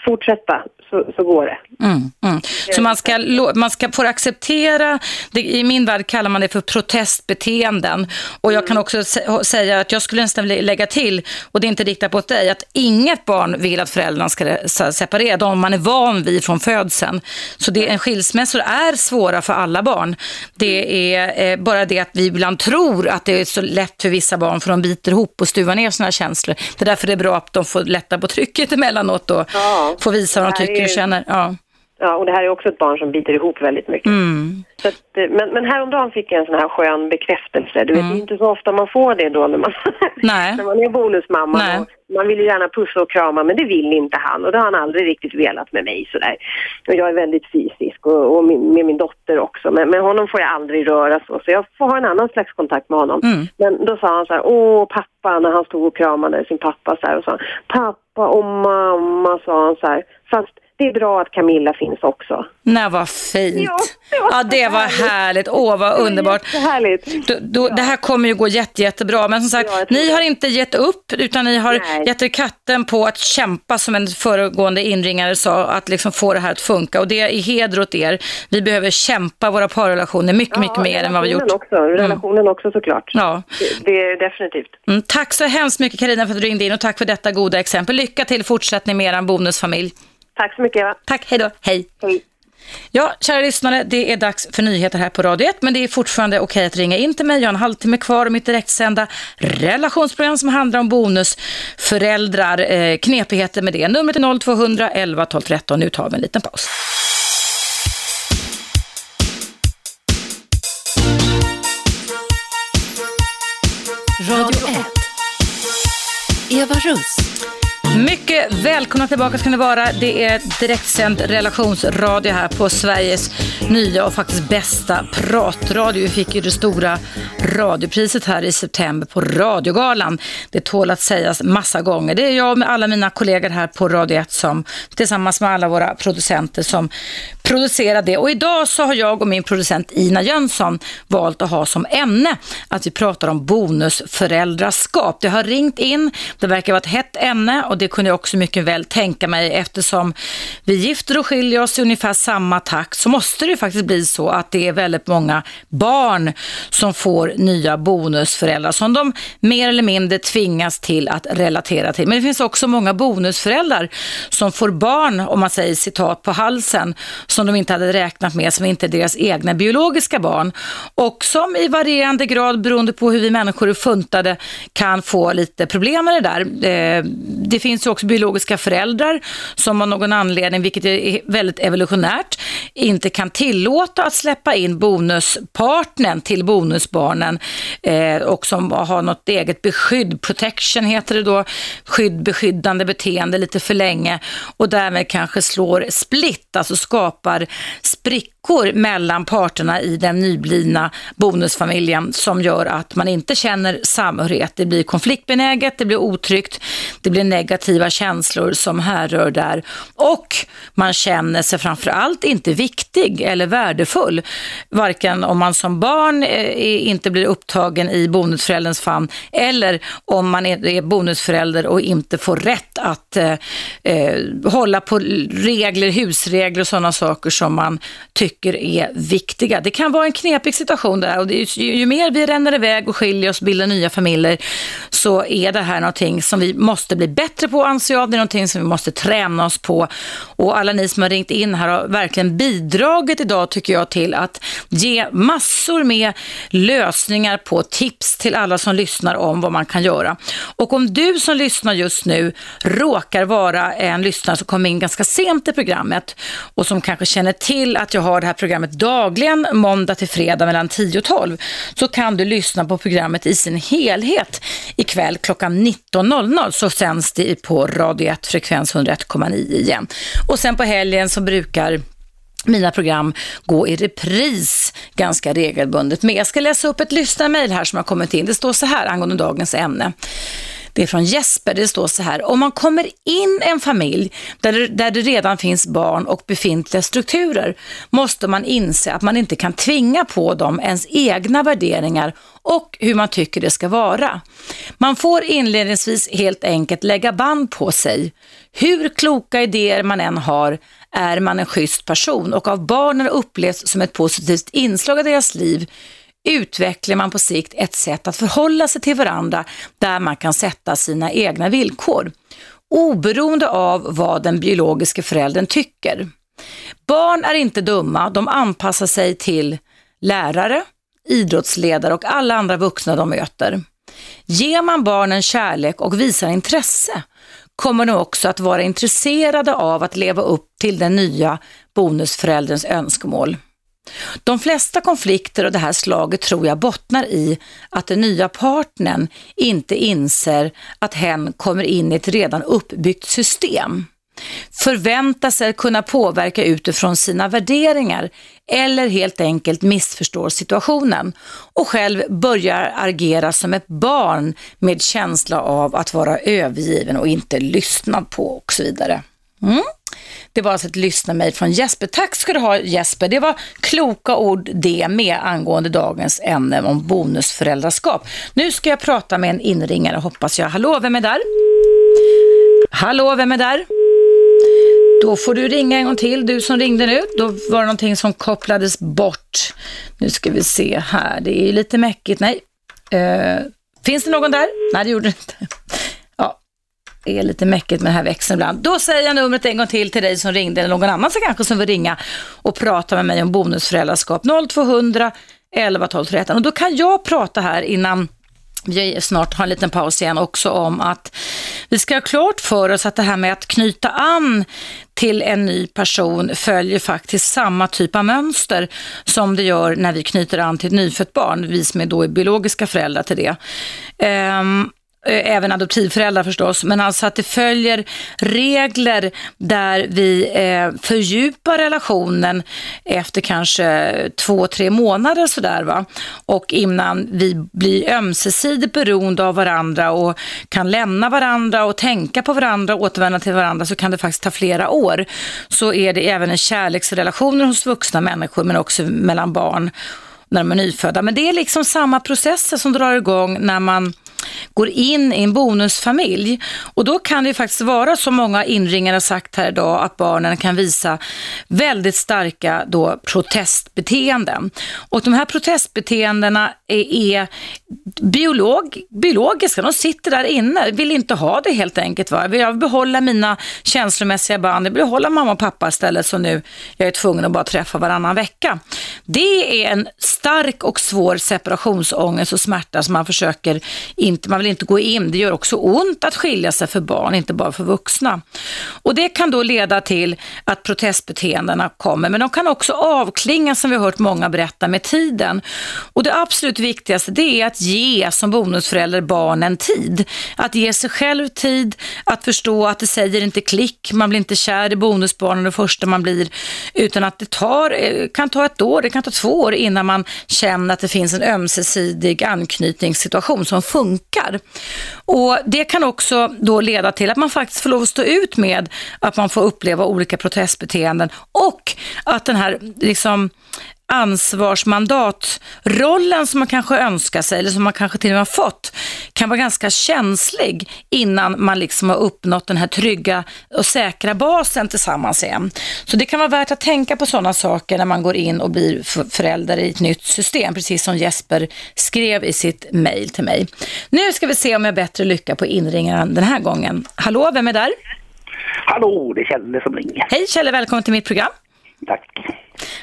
fortsätta så, så går det. Mm, mm. Så man ska, man ska få acceptera, det, i min värld kallar man det för protestbeteenden. Och jag mm. kan också säga att jag skulle nästan lägga till, och det är inte riktat på dig, att inget barn vill att föräldrarna ska separera, de man är van vid från födseln. Så det, en skilsmässor är svåra för alla barn. Det är eh, bara det att vi ibland tror att det är så lätt för vissa barn för de biter ihop och stuvar ner sina känslor. Det är därför det är bra att de får lätta på trycket emellanåt och ja, får visa vad de tycker och känner. Ja. Ja, och det här är också ett barn som biter ihop väldigt mycket. Mm. Så att, eh, men, men häromdagen fick jag en sån här skön bekräftelse. Du vet, mm. det är inte så ofta man får det då när man, [laughs] när man är bonusmamma. Nej. man vill ju gärna pussa och krama, men det vill inte han. Och det har han aldrig riktigt velat med mig sådär. Och jag är väldigt fysisk och, och min, med min dotter också. Men med honom får jag aldrig röra så. Så jag får ha en annan slags kontakt med honom. Mm. Men då sa han så här, åh pappa, när han stod och kramade sin pappa så här och sa, pappa och mamma, sa han så här. Fast det är bra att Camilla finns också. Nej, vad fint. Ja, det var, ja, det var härligt. härligt. Åh, vad underbart. Härligt. Då, då, ja. Det här kommer ju gå jätte, jättebra. Men som sagt, ja, ni har inte gett upp, utan ni har Nej. gett er katten på att kämpa, som en föregående inringare sa, att liksom få det här att funka. Och det är heder åt er. Vi behöver kämpa våra parrelationer mycket, mycket mer än vad vi gjort. Också. Mm. Relationen mm. också såklart. Ja. Det, det är definitivt. Mm, tack så hemskt mycket Karina för att du ringde in och tack för detta goda exempel. Lycka till fortsättning med er bonusfamilj. Tack så mycket Eva. Tack, hej då. Hej. Hej. Ja, kära lyssnare, det är dags för nyheter här på Radio 1, men det är fortfarande okej att ringa in till mig. Jag har en halvtimme kvar av mitt direktsända relationsprogram som handlar om bonusföräldrar, eh, knepigheter med det. Numret är 0200 11 12 13. Nu tar vi en liten paus. Radio 1. Eva Russ. Mycket välkomna tillbaka ska ni vara. Det är direktsänd relationsradio här på Sveriges nya och faktiskt bästa pratradio. Vi fick ju det stora radiopriset här i september på Radiogalan. Det tål att sägas massa gånger. Det är jag med alla mina kollegor här på Radio 1 som tillsammans med alla våra producenter som producerar det. Och idag så har jag och min producent Ina Jönsson valt att ha som ämne att vi pratar om bonusföräldraskap. Det har ringt in, det verkar vara ett hett ämne och det kunde jag också mycket väl tänka mig eftersom vi gifter och skiljer oss i ungefär samma takt så måste det faktiskt bli så att det är väldigt många barn som får nya bonusföräldrar som de mer eller mindre tvingas till att relatera till. Men det finns också många bonusföräldrar som får barn, om man säger citat på halsen, som de inte hade räknat med, som inte är deras egna biologiska barn och som i varierande grad, beroende på hur vi människor är funtade, kan få lite problem med det där. Eh, det finns ju också biologiska föräldrar som av någon anledning, vilket är väldigt evolutionärt, inte kan tillåta att släppa in bonuspartnern till bonusbarnen eh, och som har något eget beskydd, protection heter det då, skydd, beskyddande beteende lite för länge och därmed kanske slår split, alltså skapar sprickor sprickor mellan parterna i den nyblivna bonusfamiljen som gör att man inte känner samhörighet. Det blir konfliktbenäget, det blir otryggt, det blir negativa känslor som härrör där och man känner sig framför allt inte viktig eller värdefull. Varken om man som barn eh, inte blir upptagen i bonusförälderns famn eller om man är bonusförälder och inte får rätt att eh, eh hålla på regler, husregler och sådana saker som man tycker tycker är viktiga. Det kan vara en knepig situation där och det är, ju, ju mer vi ränner iväg och skiljer oss, bildar nya familjer, så är det här någonting som vi måste bli bättre på anser jag. Det är någonting som vi måste träna oss på. Och alla ni som har ringt in här har verkligen bidragit idag tycker jag till att ge massor med lösningar på tips till alla som lyssnar om vad man kan göra. Och om du som lyssnar just nu råkar vara en lyssnare som kom in ganska sent i programmet och som kanske känner till att jag har det här programmet dagligen måndag till fredag mellan 10 och 12 så kan du lyssna på programmet i sin helhet ikväll klockan 19.00 så sänds det på Radio 1 frekvens 101,9 igen. Och sen på helgen så brukar mina program gå i repris ganska regelbundet. Men jag ska läsa upp ett lyssnarmail här som har kommit in. Det står så här angående dagens ämne. Det är från Jesper. Det står så här. Om man kommer in i en familj där det, där det redan finns barn och befintliga strukturer måste man inse att man inte kan tvinga på dem ens egna värderingar och hur man tycker det ska vara. Man får inledningsvis helt enkelt lägga band på sig. Hur kloka idéer man än har är man en schysst person och av barnen upplevs som ett positivt inslag i deras liv utvecklar man på sikt ett sätt att förhålla sig till varandra där man kan sätta sina egna villkor, oberoende av vad den biologiska föräldern tycker. Barn är inte dumma, de anpassar sig till lärare, idrottsledare och alla andra vuxna de möter. Ger man barnen kärlek och visar intresse kommer de också att vara intresserade av att leva upp till den nya bonusförälderns önskemål. De flesta konflikter av det här slaget tror jag bottnar i att den nya partnern inte inser att hen kommer in i ett redan uppbyggt system. Förväntar sig att kunna påverka utifrån sina värderingar eller helt enkelt missförstår situationen och själv börjar agera som ett barn med känsla av att vara övergiven och inte lyssnad på och så vidare. Mm. Det var alltså ett lyssna från Jesper. Tack ska du ha Jesper. Det var kloka ord det med angående dagens ämne om bonusföräldraskap. Nu ska jag prata med en inringare hoppas jag. Hallå, vem är där? Hallå, vem är där? Då får du ringa en gång till, du som ringde nu. Då var det någonting som kopplades bort. Nu ska vi se här, det är lite mäckigt. Nej. Uh, finns det någon där? Nej, det gjorde det inte är lite mäckigt med den här växeln ibland. Då säger jag numret en gång till till dig som ringde eller någon annan som kanske som vill ringa och prata med mig om bonusföräldraskap. 0200 11 12 13. Och då kan jag prata här innan vi snart har en liten paus igen också om att vi ska ha klart för oss att det här med att knyta an till en ny person följer faktiskt samma typ av mönster som det gör när vi knyter an till ett nyfött barn, vi som är då är biologiska föräldrar till det. Um, Eh, även adoptivföräldrar förstås, men alltså att det följer regler där vi eh, fördjupar relationen efter kanske två, tre månader sådär va. Och innan vi blir ömsesidigt beroende av varandra och kan lämna varandra och tänka på varandra och återvända till varandra så kan det faktiskt ta flera år. Så är det även en kärleksrelationer hos vuxna människor men också mellan barn när de är nyfödda. Men det är liksom samma processer som drar igång när man går in i en bonusfamilj. Och då kan det faktiskt vara, som många inringare har sagt här idag, att barnen kan visa väldigt starka då protestbeteenden. Och de här protestbeteendena är, är biolog, biologiska, de sitter där inne, vill inte ha det helt enkelt. Va? Jag vill behålla mina känslomässiga band, jag vill behålla mamma och pappa istället som nu jag är tvungen att bara träffa varannan vecka. Det är en stark och svår separationsångest och smärta som man försöker inte, man vill inte gå in. Det gör också ont att skilja sig för barn, inte bara för vuxna. Och det kan då leda till att protestbeteendena kommer, men de kan också avklinga som vi har hört många berätta med tiden. Och det absolut viktigaste det är att ge som bonusförälder barnen tid. Att ge sig själv tid, att förstå att det säger inte klick, man blir inte kär i bonusbarnen det första man blir, utan att det tar, eh, kan ta ett år, det kan ta två år innan man känner att det finns en ömsesidig anknytningssituation som funkar. Och Det kan också då leda till att man faktiskt får lov att stå ut med att man får uppleva olika protestbeteenden och att den här liksom ansvarsmandatrollen som man kanske önskar sig eller som man kanske till och med har fått kan vara ganska känslig innan man liksom har uppnått den här trygga och säkra basen tillsammans igen. Så det kan vara värt att tänka på sådana saker när man går in och blir förälder i ett nytt system, precis som Jesper skrev i sitt mejl till mig. Nu ska vi se om jag bättre lycka på inringaren den här gången. Hallå, vem är där? Hallå, det är Kjelle som ringer. Hej Kjelle, välkommen till mitt program. Tack.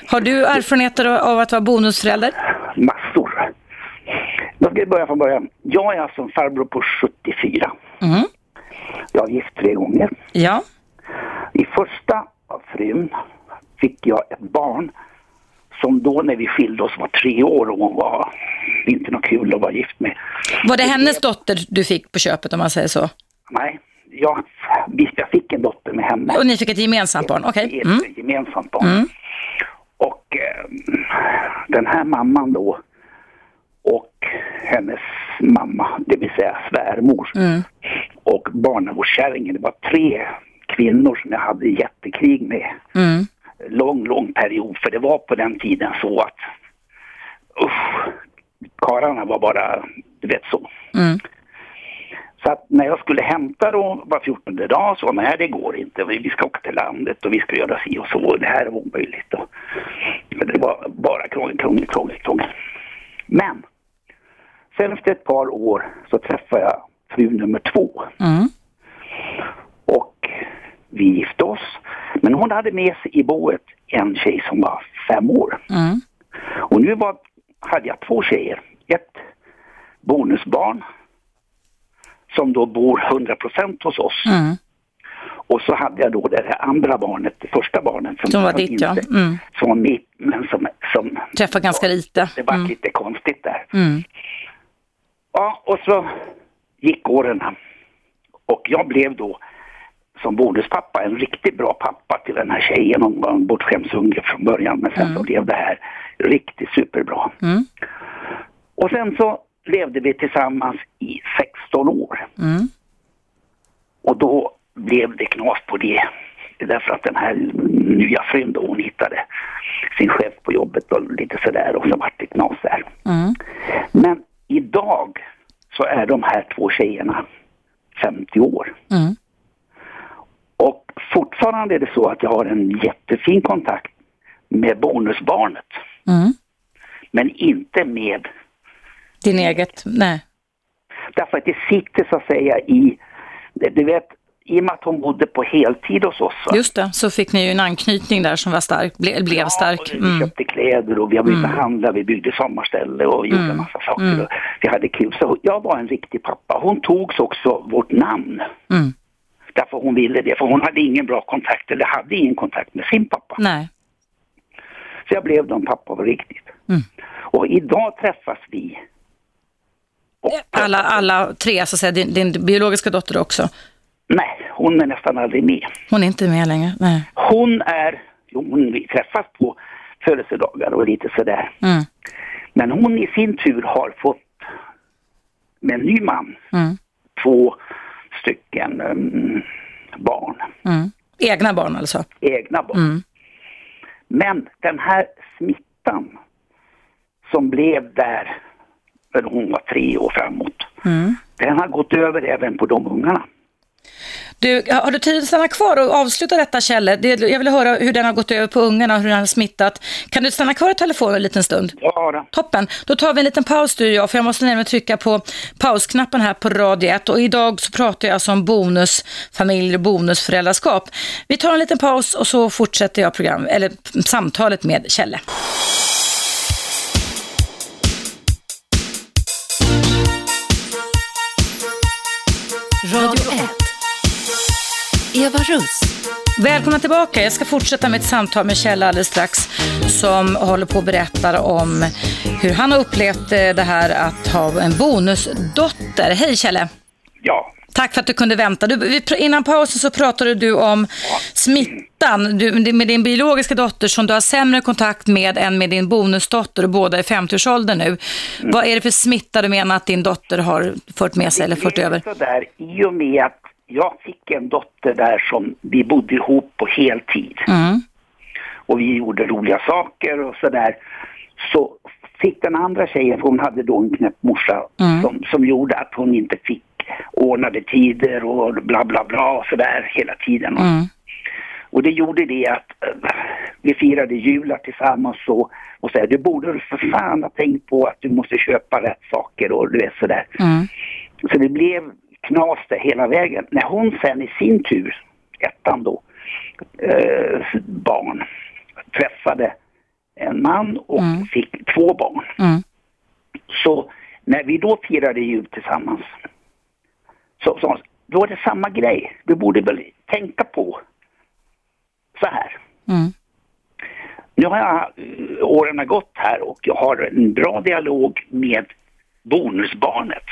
Har du erfarenheter av att vara bonusförälder? Massor. Då ska vi börja från början. Jag är alltså en farbror på 74. Mm. Jag har gift tre gånger. Ja. I första av frun fick jag ett barn som då när vi skilde oss var tre år och hon var inte något kul att vara gift med. Var det hennes dotter du fick på köpet om man säger så? Nej, jag, jag fick en dotter med henne. Och ni fick ett gemensamt barn, okej. Okay. Mm. Ett gemensamt barn. Mm. Och eh, den här mamman då och hennes mamma, det vill säga svärmor, mm. och barnavårdskärringen. Det var tre kvinnor som jag hade jättekrig med. Mm. Lång, lång period. För det var på den tiden så att usch, karlarna var bara, du vet så. Mm. Så att när jag skulle hämta då var 14 dag så nej det går inte. Vi ska åka till landet och vi ska göra si och så. Det här är omöjligt. Och, det var bara krångel, krångel, krångel, krångel. Men sen efter ett par år så träffade jag fru nummer två. Mm. Och vi gifte oss. Men hon hade med sig i boet en tjej som var fem år. Mm. Och nu var, hade jag två tjejer. Ett bonusbarn som då bor 100% hos oss. Mm. Och så hade jag då det här andra barnet, det första barnet. Som var som ditt, ja. Mm. Som var mitt, men som, som Träffar ganska lite. det var Mm. lite konstigt där. Mm. Ja, och så gick åren. Och jag blev då som bonuspappa en riktigt bra pappa till den här tjejen. Hon var en bortskämdsunge från början men sen så blev det här riktigt superbra. Mm. Och sen så levde vi tillsammans i 16 år. Mm. Och då blev det knas på det. Därför att den här nya frun då, hon hittade sin chef på jobbet och lite sådär och så vart det knas där. Mm. Men idag så är de här två tjejerna 50 år. Mm. Och fortfarande är det så att jag har en jättefin kontakt med bonusbarnet. Mm. Men inte med, Din eget, nej. därför att det sitter så att säga i, du vet, i och med att hon bodde på heltid hos oss. va? Just det, så fick ni ju en anknytning där som var stark, ble, blev stark. Vi Mm. köpte kläder och vi var ute och Mm. handlade, vi byggde sommarställe och gjorde Mm. massa saker. Mm. Vi hade kul. Så jag var en riktig pappa. Hon togs också vårt namn. Mm. Därför hon ville det, för hon hade ingen bra kontakt, eller hade ingen kontakt med sin pappa. Nej. Så jag blev då en pappa på riktigt. Mm. Och idag träffas vi. Alla, alla tre, så att säga, din, din biologiska dotter också. Nej, hon är nästan aldrig med. Hon är inte med längre. Nej. Hon är, jo, hon, vi träffas på födelsedagar och lite sådär. Mm. Men hon i sin tur har fått med en ny man Mm. två stycken um, barn, Mm. Egna barn alltså? egna barn. Mm. Men den här smittan som blev där när hon var tre år framåt, Mm. den har gått över även på de ungarna. Du, har du tid att stanna kvar och avsluta detta Kjelle? Det, jag vill höra hur den har gått över på ungarna och hur den har smittat. Kan du stanna kvar i telefonen en liten stund? Ja då. Toppen. Då tar vi en liten paus du och jag, för jag måste nämligen trycka på pausknappen här på Radio 1. Och idag så pratar jag alltså om bonusfamilj och bonusföräldraskap. Vi tar en liten paus och så fortsätter jag program, eller samtalet med Kjelle. Radio 1. Eva Russ. Välkomna tillbaka. Jag ska fortsätta med ett samtal med Kjell alldeles strax som håller på och berättar om hur han har upplevt eh, det här att ha en bonusdotter. Hej Kjelle! Ja. Tack för att du kunde vänta. Du, innan pausen så pratade du om smittan du, med din biologiska dotter som du har sämre kontakt med än med din bonusdotter och båda är 50-årsåldern nu. Vad är det för smitta du menar att din dotter har fört med sig eller fört över? Där, I och med att jag fick en dotter där som vi bodde ihop på heltid Mm. och vi gjorde roliga saker och sådär. Så fick den andra tjejen, för hon hade då en knäpp morsa Mm. som, som gjorde att hon inte fick ordnade tider och bla bla bla och sådär hela tiden. Mm. Och det gjorde det att eh, vi firade jular tillsammans och, och så här, du borde för fan ha tänkt på att du måste köpa rätt saker och du vet sådär. Mm. Så det blev knas där hela vägen. När hon sen i sin tur, ettan då, eh, barn, träffade en man och fick två barn. Mm. Så när vi då firade jul tillsammans så hon, då är det samma grej. Du borde väl tänka på så här. Mm. Nu har jag, eh, åren har gått här och jag har en bra dialog med bonusbarnet.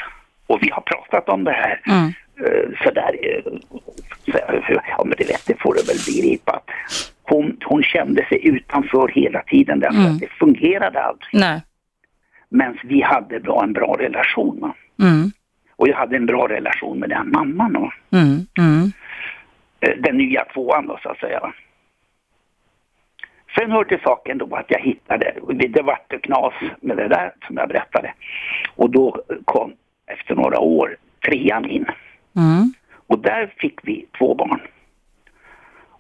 Och vi har pratat om det här. Mm. eh, Sådär, eh, så, ja men det vet, det får du väl begripa. att Hon, hon kände sig utanför hela tiden därför Mm. att det fungerade aldrig. Nej. Men vi hade bra, en bra relation. Mm. Och jag hade en bra relation med den mamman. Då. Mm, mm. Eh, den nya tvåan då så att säga. Sen hör till saken då att jag hittade, det, det vart knas med det där som jag berättade. Och då kom efter några år trean in. Mm. Och där fick vi två barn.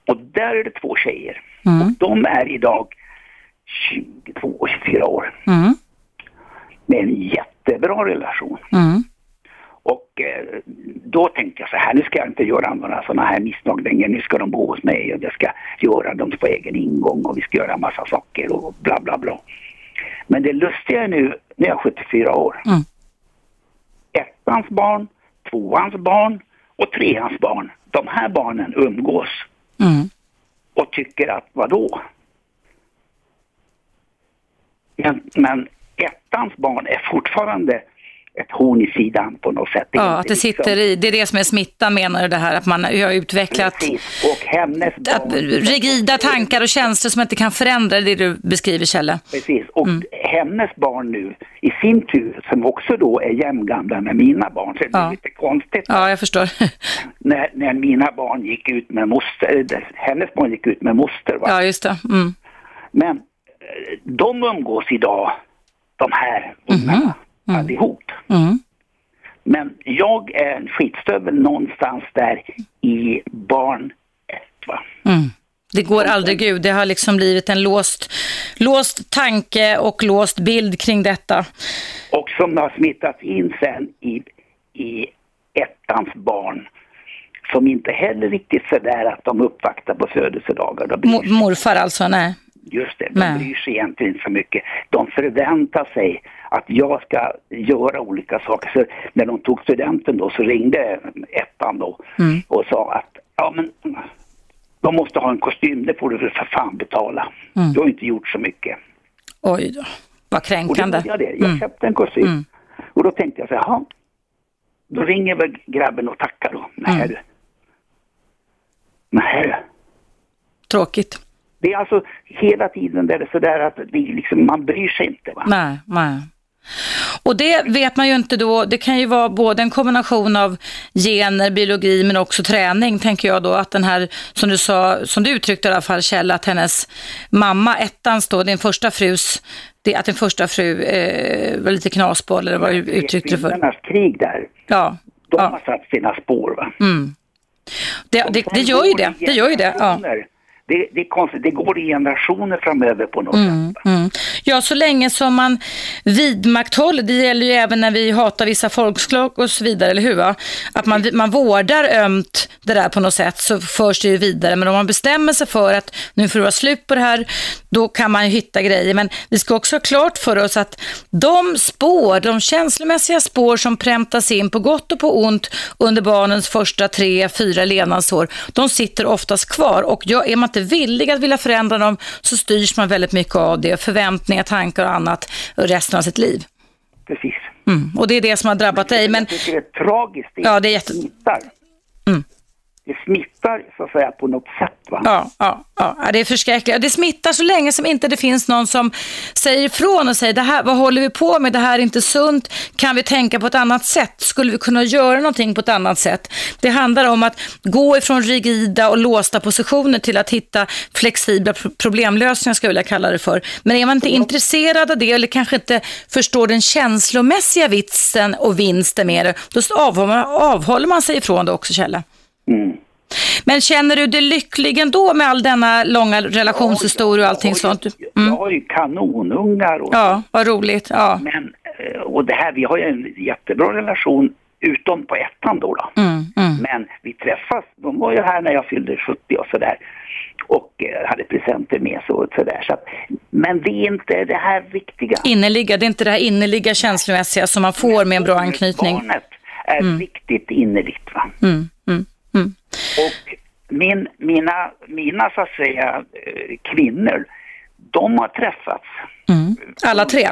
Och där är det två tjejer. Mm. Och de är idag 22, 24 år. Mm. Med en jättebra relation. Mm. Och eh, då tänkte jag så här, nu ska jag inte göra några sådana här misstag längre. Nu ska de bo hos mig och jag ska göra dem på egen ingång och vi ska göra massa saker och bla bla bla. Men det lustiga är nu, nu är jag 74 år. Mm. Ettans barn, tvåans barn och treans barn. De här barnen umgås Mm. och tycker att vadå? Men, men ettans barn är fortfarande ett horn i sidan på något sätt. Ja, att det liksom- sitter i. Det är det som är smittan menar du det här, att man har utvecklat Precis. Och hennes att, rigida tankar och känslor som inte kan förändra, det du beskriver Kjelle. Precis, och Mm. hennes barn nu i sin tur, som också då är jämngamla med mina barn, så det är Ja. lite konstigt. Ja, jag förstår. [laughs] När, när mina barn gick ut med moster, eh, hennes barn gick ut med moster. Va? Ja, just det. Mm. Men eh, de umgås idag, de här ungarna, allihop. Mm. Men jag är en skitstövel någonstans där i barn ett. Va? Mm. Det går aldrig ut. Det har liksom blivit en låst, låst tanke och låst bild kring detta. Och som har smittats in sen i, i ettans barn. Som inte heller riktigt sådär att de uppvaktar på födelsedagar. De bryr Mo- morfar alltså, nej. Det, de Nej. bryr sig egentligen inte så mycket. De förväntar sig att jag ska göra olika saker. Så när de tog studenten då så ringde ettan då Mm. och sa att ja men de måste ha en kostym, det får du för fan betala. Mm. Du har inte gjort så mycket. Oj då, vad Och då kränkande. jag det. Jag Mm. köpte en kostym. Mm. Och då tänkte jag så här. Då ringer väl grabben och tackar då. Nej Mm. du. Nej. Tråkigt. Det är alltså hela tiden där det är sådär att det liksom, man bryr sig inte va. Nej, nej. Och det vet man ju inte då, det kan ju vara både en kombination av gener, biologi men också träning tänker jag då. Att den här, som du sa, som du uttryckte i alla fall Kjell, att hennes mamma, ettans då, din första frus, det, att din första fru eh, var lite knasboll eller vad du uttryckte det för. Kvinnornas krig där, Ja, de ja. har satt sina spår va. Mm. Det, det, det gör ju det, det gör ju det. Ja. Det, det är konstigt, det går i generationer framöver på något Mm, sätt. mm. Ja, så länge som man vidmakthåller, det gäller ju även när vi hatar vissa folkslag och så vidare, eller hur? Va? Att man, man vårdar ömt det där på något sätt så förs det ju vidare. Men om man bestämmer sig för att nu får det vara slut på det här, då kan man ju hitta grejer. Men vi ska också ha klart för oss att de spår, de känslomässiga spår som präntas in på gott och på ont under barnens första tre, fyra levnadsår, de sitter oftast kvar. Och jag, är man inte villig att vilja förändra dem så styrs man väldigt mycket av det. Förväntningar, tankar och annat resten av sitt liv. Precis. Mm. Och det är det som har drabbat dig. Men Jag tycker det är tragiskt, det, Ja, det är jätte-. Mm. Det smittar så att säga på något sätt va. Ja, ja, ja, det är förskräckligt. Det smittar så länge som inte det finns någon som säger ifrån och säger det här, vad håller vi på med, det här är inte sunt, kan vi tänka på ett annat sätt, skulle vi kunna göra någonting på ett annat sätt? Det handlar om att gå ifrån rigida och låsta positioner till att hitta flexibla pro- problemlösningar, skulle jag vilja kalla det för. Men är man inte intresserad av det eller kanske inte förstår den känslomässiga vitsen och vinsten med det, då avhåller man, avhåller man sig ifrån det också, Kjelle. Mm. Men känner du dig lycklig ändå med all denna långa relationshistoria och allting sånt? Jag Mm. har ju kanonungar och Ja, vad roligt. Ja. Men, eh, och det här, vi har ju en jättebra relation utom på ettan då. då. Mm, mm. Men vi träffas, de var ju här när jag fyllde 70 och sådär. Och eh, hade presenter med sig och sådär. Så att, men det är inte det här viktiga. Innerliga, det är inte det här innerliga känslomässiga som man får med en bra anknytning. Barnet är riktigt innerligt. Va? Mm, mm, mm. Och min, mina, mina så att säga eh, kvinnor, de har träffats. Mm. Alla tre?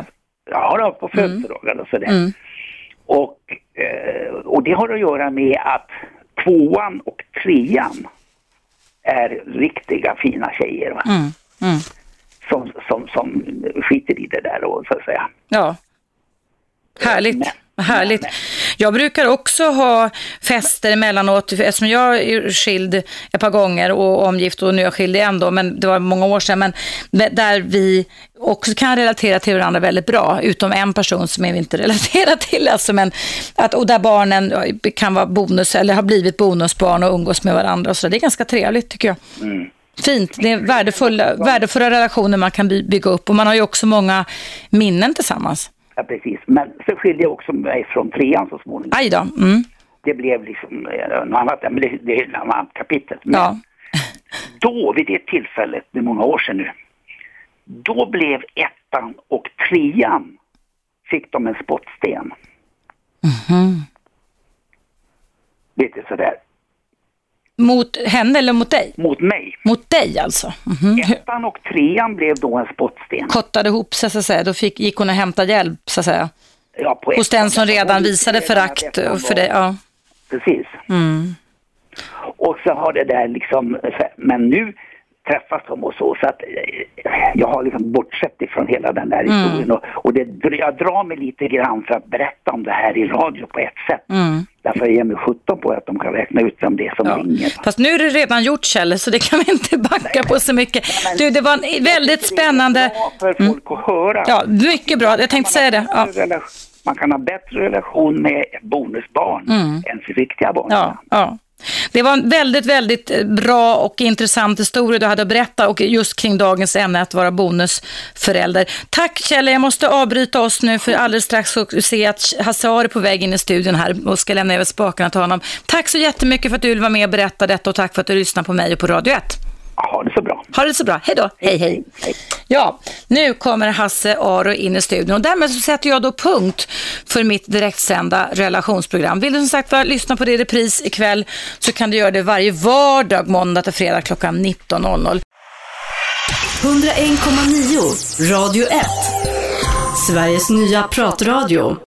Ja, då, på födelsedagar och sådär. Mm. Och, eh, och det har att göra med att tvåan och trean är riktiga fina tjejer. Va? Mm, mm. Som, som, som skiter i det där och så att säga. Ja. Härligt. Men- Härligt. Jag brukar också ha fester emellanåt, eftersom jag är skild ett par gånger och omgift och nu är jag skild igen då, men det var många år sedan, men där vi också kan relatera till varandra väldigt bra, utom en person som vi inte [laughs] relaterar till, alltså, men att, och där barnen kan vara bonus eller har blivit bonusbarn och umgås med varandra och så. Det är ganska trevligt tycker jag. Mm. Fint, det är värdefulla, värdefulla relationer man kan bygga upp och man har ju också många minnen tillsammans. Ja, precis. Men så skilde jag också mig från trean så småningom. Aj då. Mm. Det blev liksom eh, något annat, men det, det är ett annat kapitel. Men ja. då, vid det tillfället, det är många år sedan nu, då blev ettan och trean, fick de en spottsten. Mm. Lite sådär. Mot henne eller mot dig? Mot mig. Mot dig alltså? Mm -hmm. Ettan och trean blev då en spottsten. Kottade ihop sig så att säga, då fick, gick hon och hämtade hjälp så att säga? Ja, på Hos den som redan visade förakt för dig? Ja. Precis. Mm. Och så har det där liksom, men nu träffas de och så. Så att eh, jag har liksom bortsett ifrån hela den där mm. historien. Och, och det, jag drar mig lite grann för att berätta om det här i radio på ett sätt. Mm. Därför jag ger mig 17 på att de kan räkna ut vem det är som ja. ringer. Fast nu är det redan gjort Kjell, så det kan vi inte backa nej, på så mycket. Nej, du, det var en väldigt spännande... Det är bra för folk att höra. Ja, mycket bra. Jag tänkte säga det. Ja. Man kan ha bättre relation med bonusbarn mm. än sitt riktiga barn. Ja, ja. Det var en väldigt, väldigt eh, bra och intressant historia du hade att berätta och just kring dagens ämne att vara bonusförälder. Tack Kjell, jag måste avbryta oss nu för alldeles strax så ser jag att Hasse är på väg in i studion här och ska lämna över spakarna till honom. Tack så jättemycket för att du vill vara med och berätta detta och tack för att du lyssnar på mig och på Radio 1. Ha det så bra. Ha det så bra. Hej då. Hej, hej. hej. Ja, nu kommer Hasse Aro in i studion och därmed så sätter jag då punkt för mitt direktsända relationsprogram. Vill du som sagt var lyssna på det i repris ikväll så kan du göra det varje vardag, måndag till fredag klockan 19.00. 101,9 Radio 1 Sveriges nya pratradio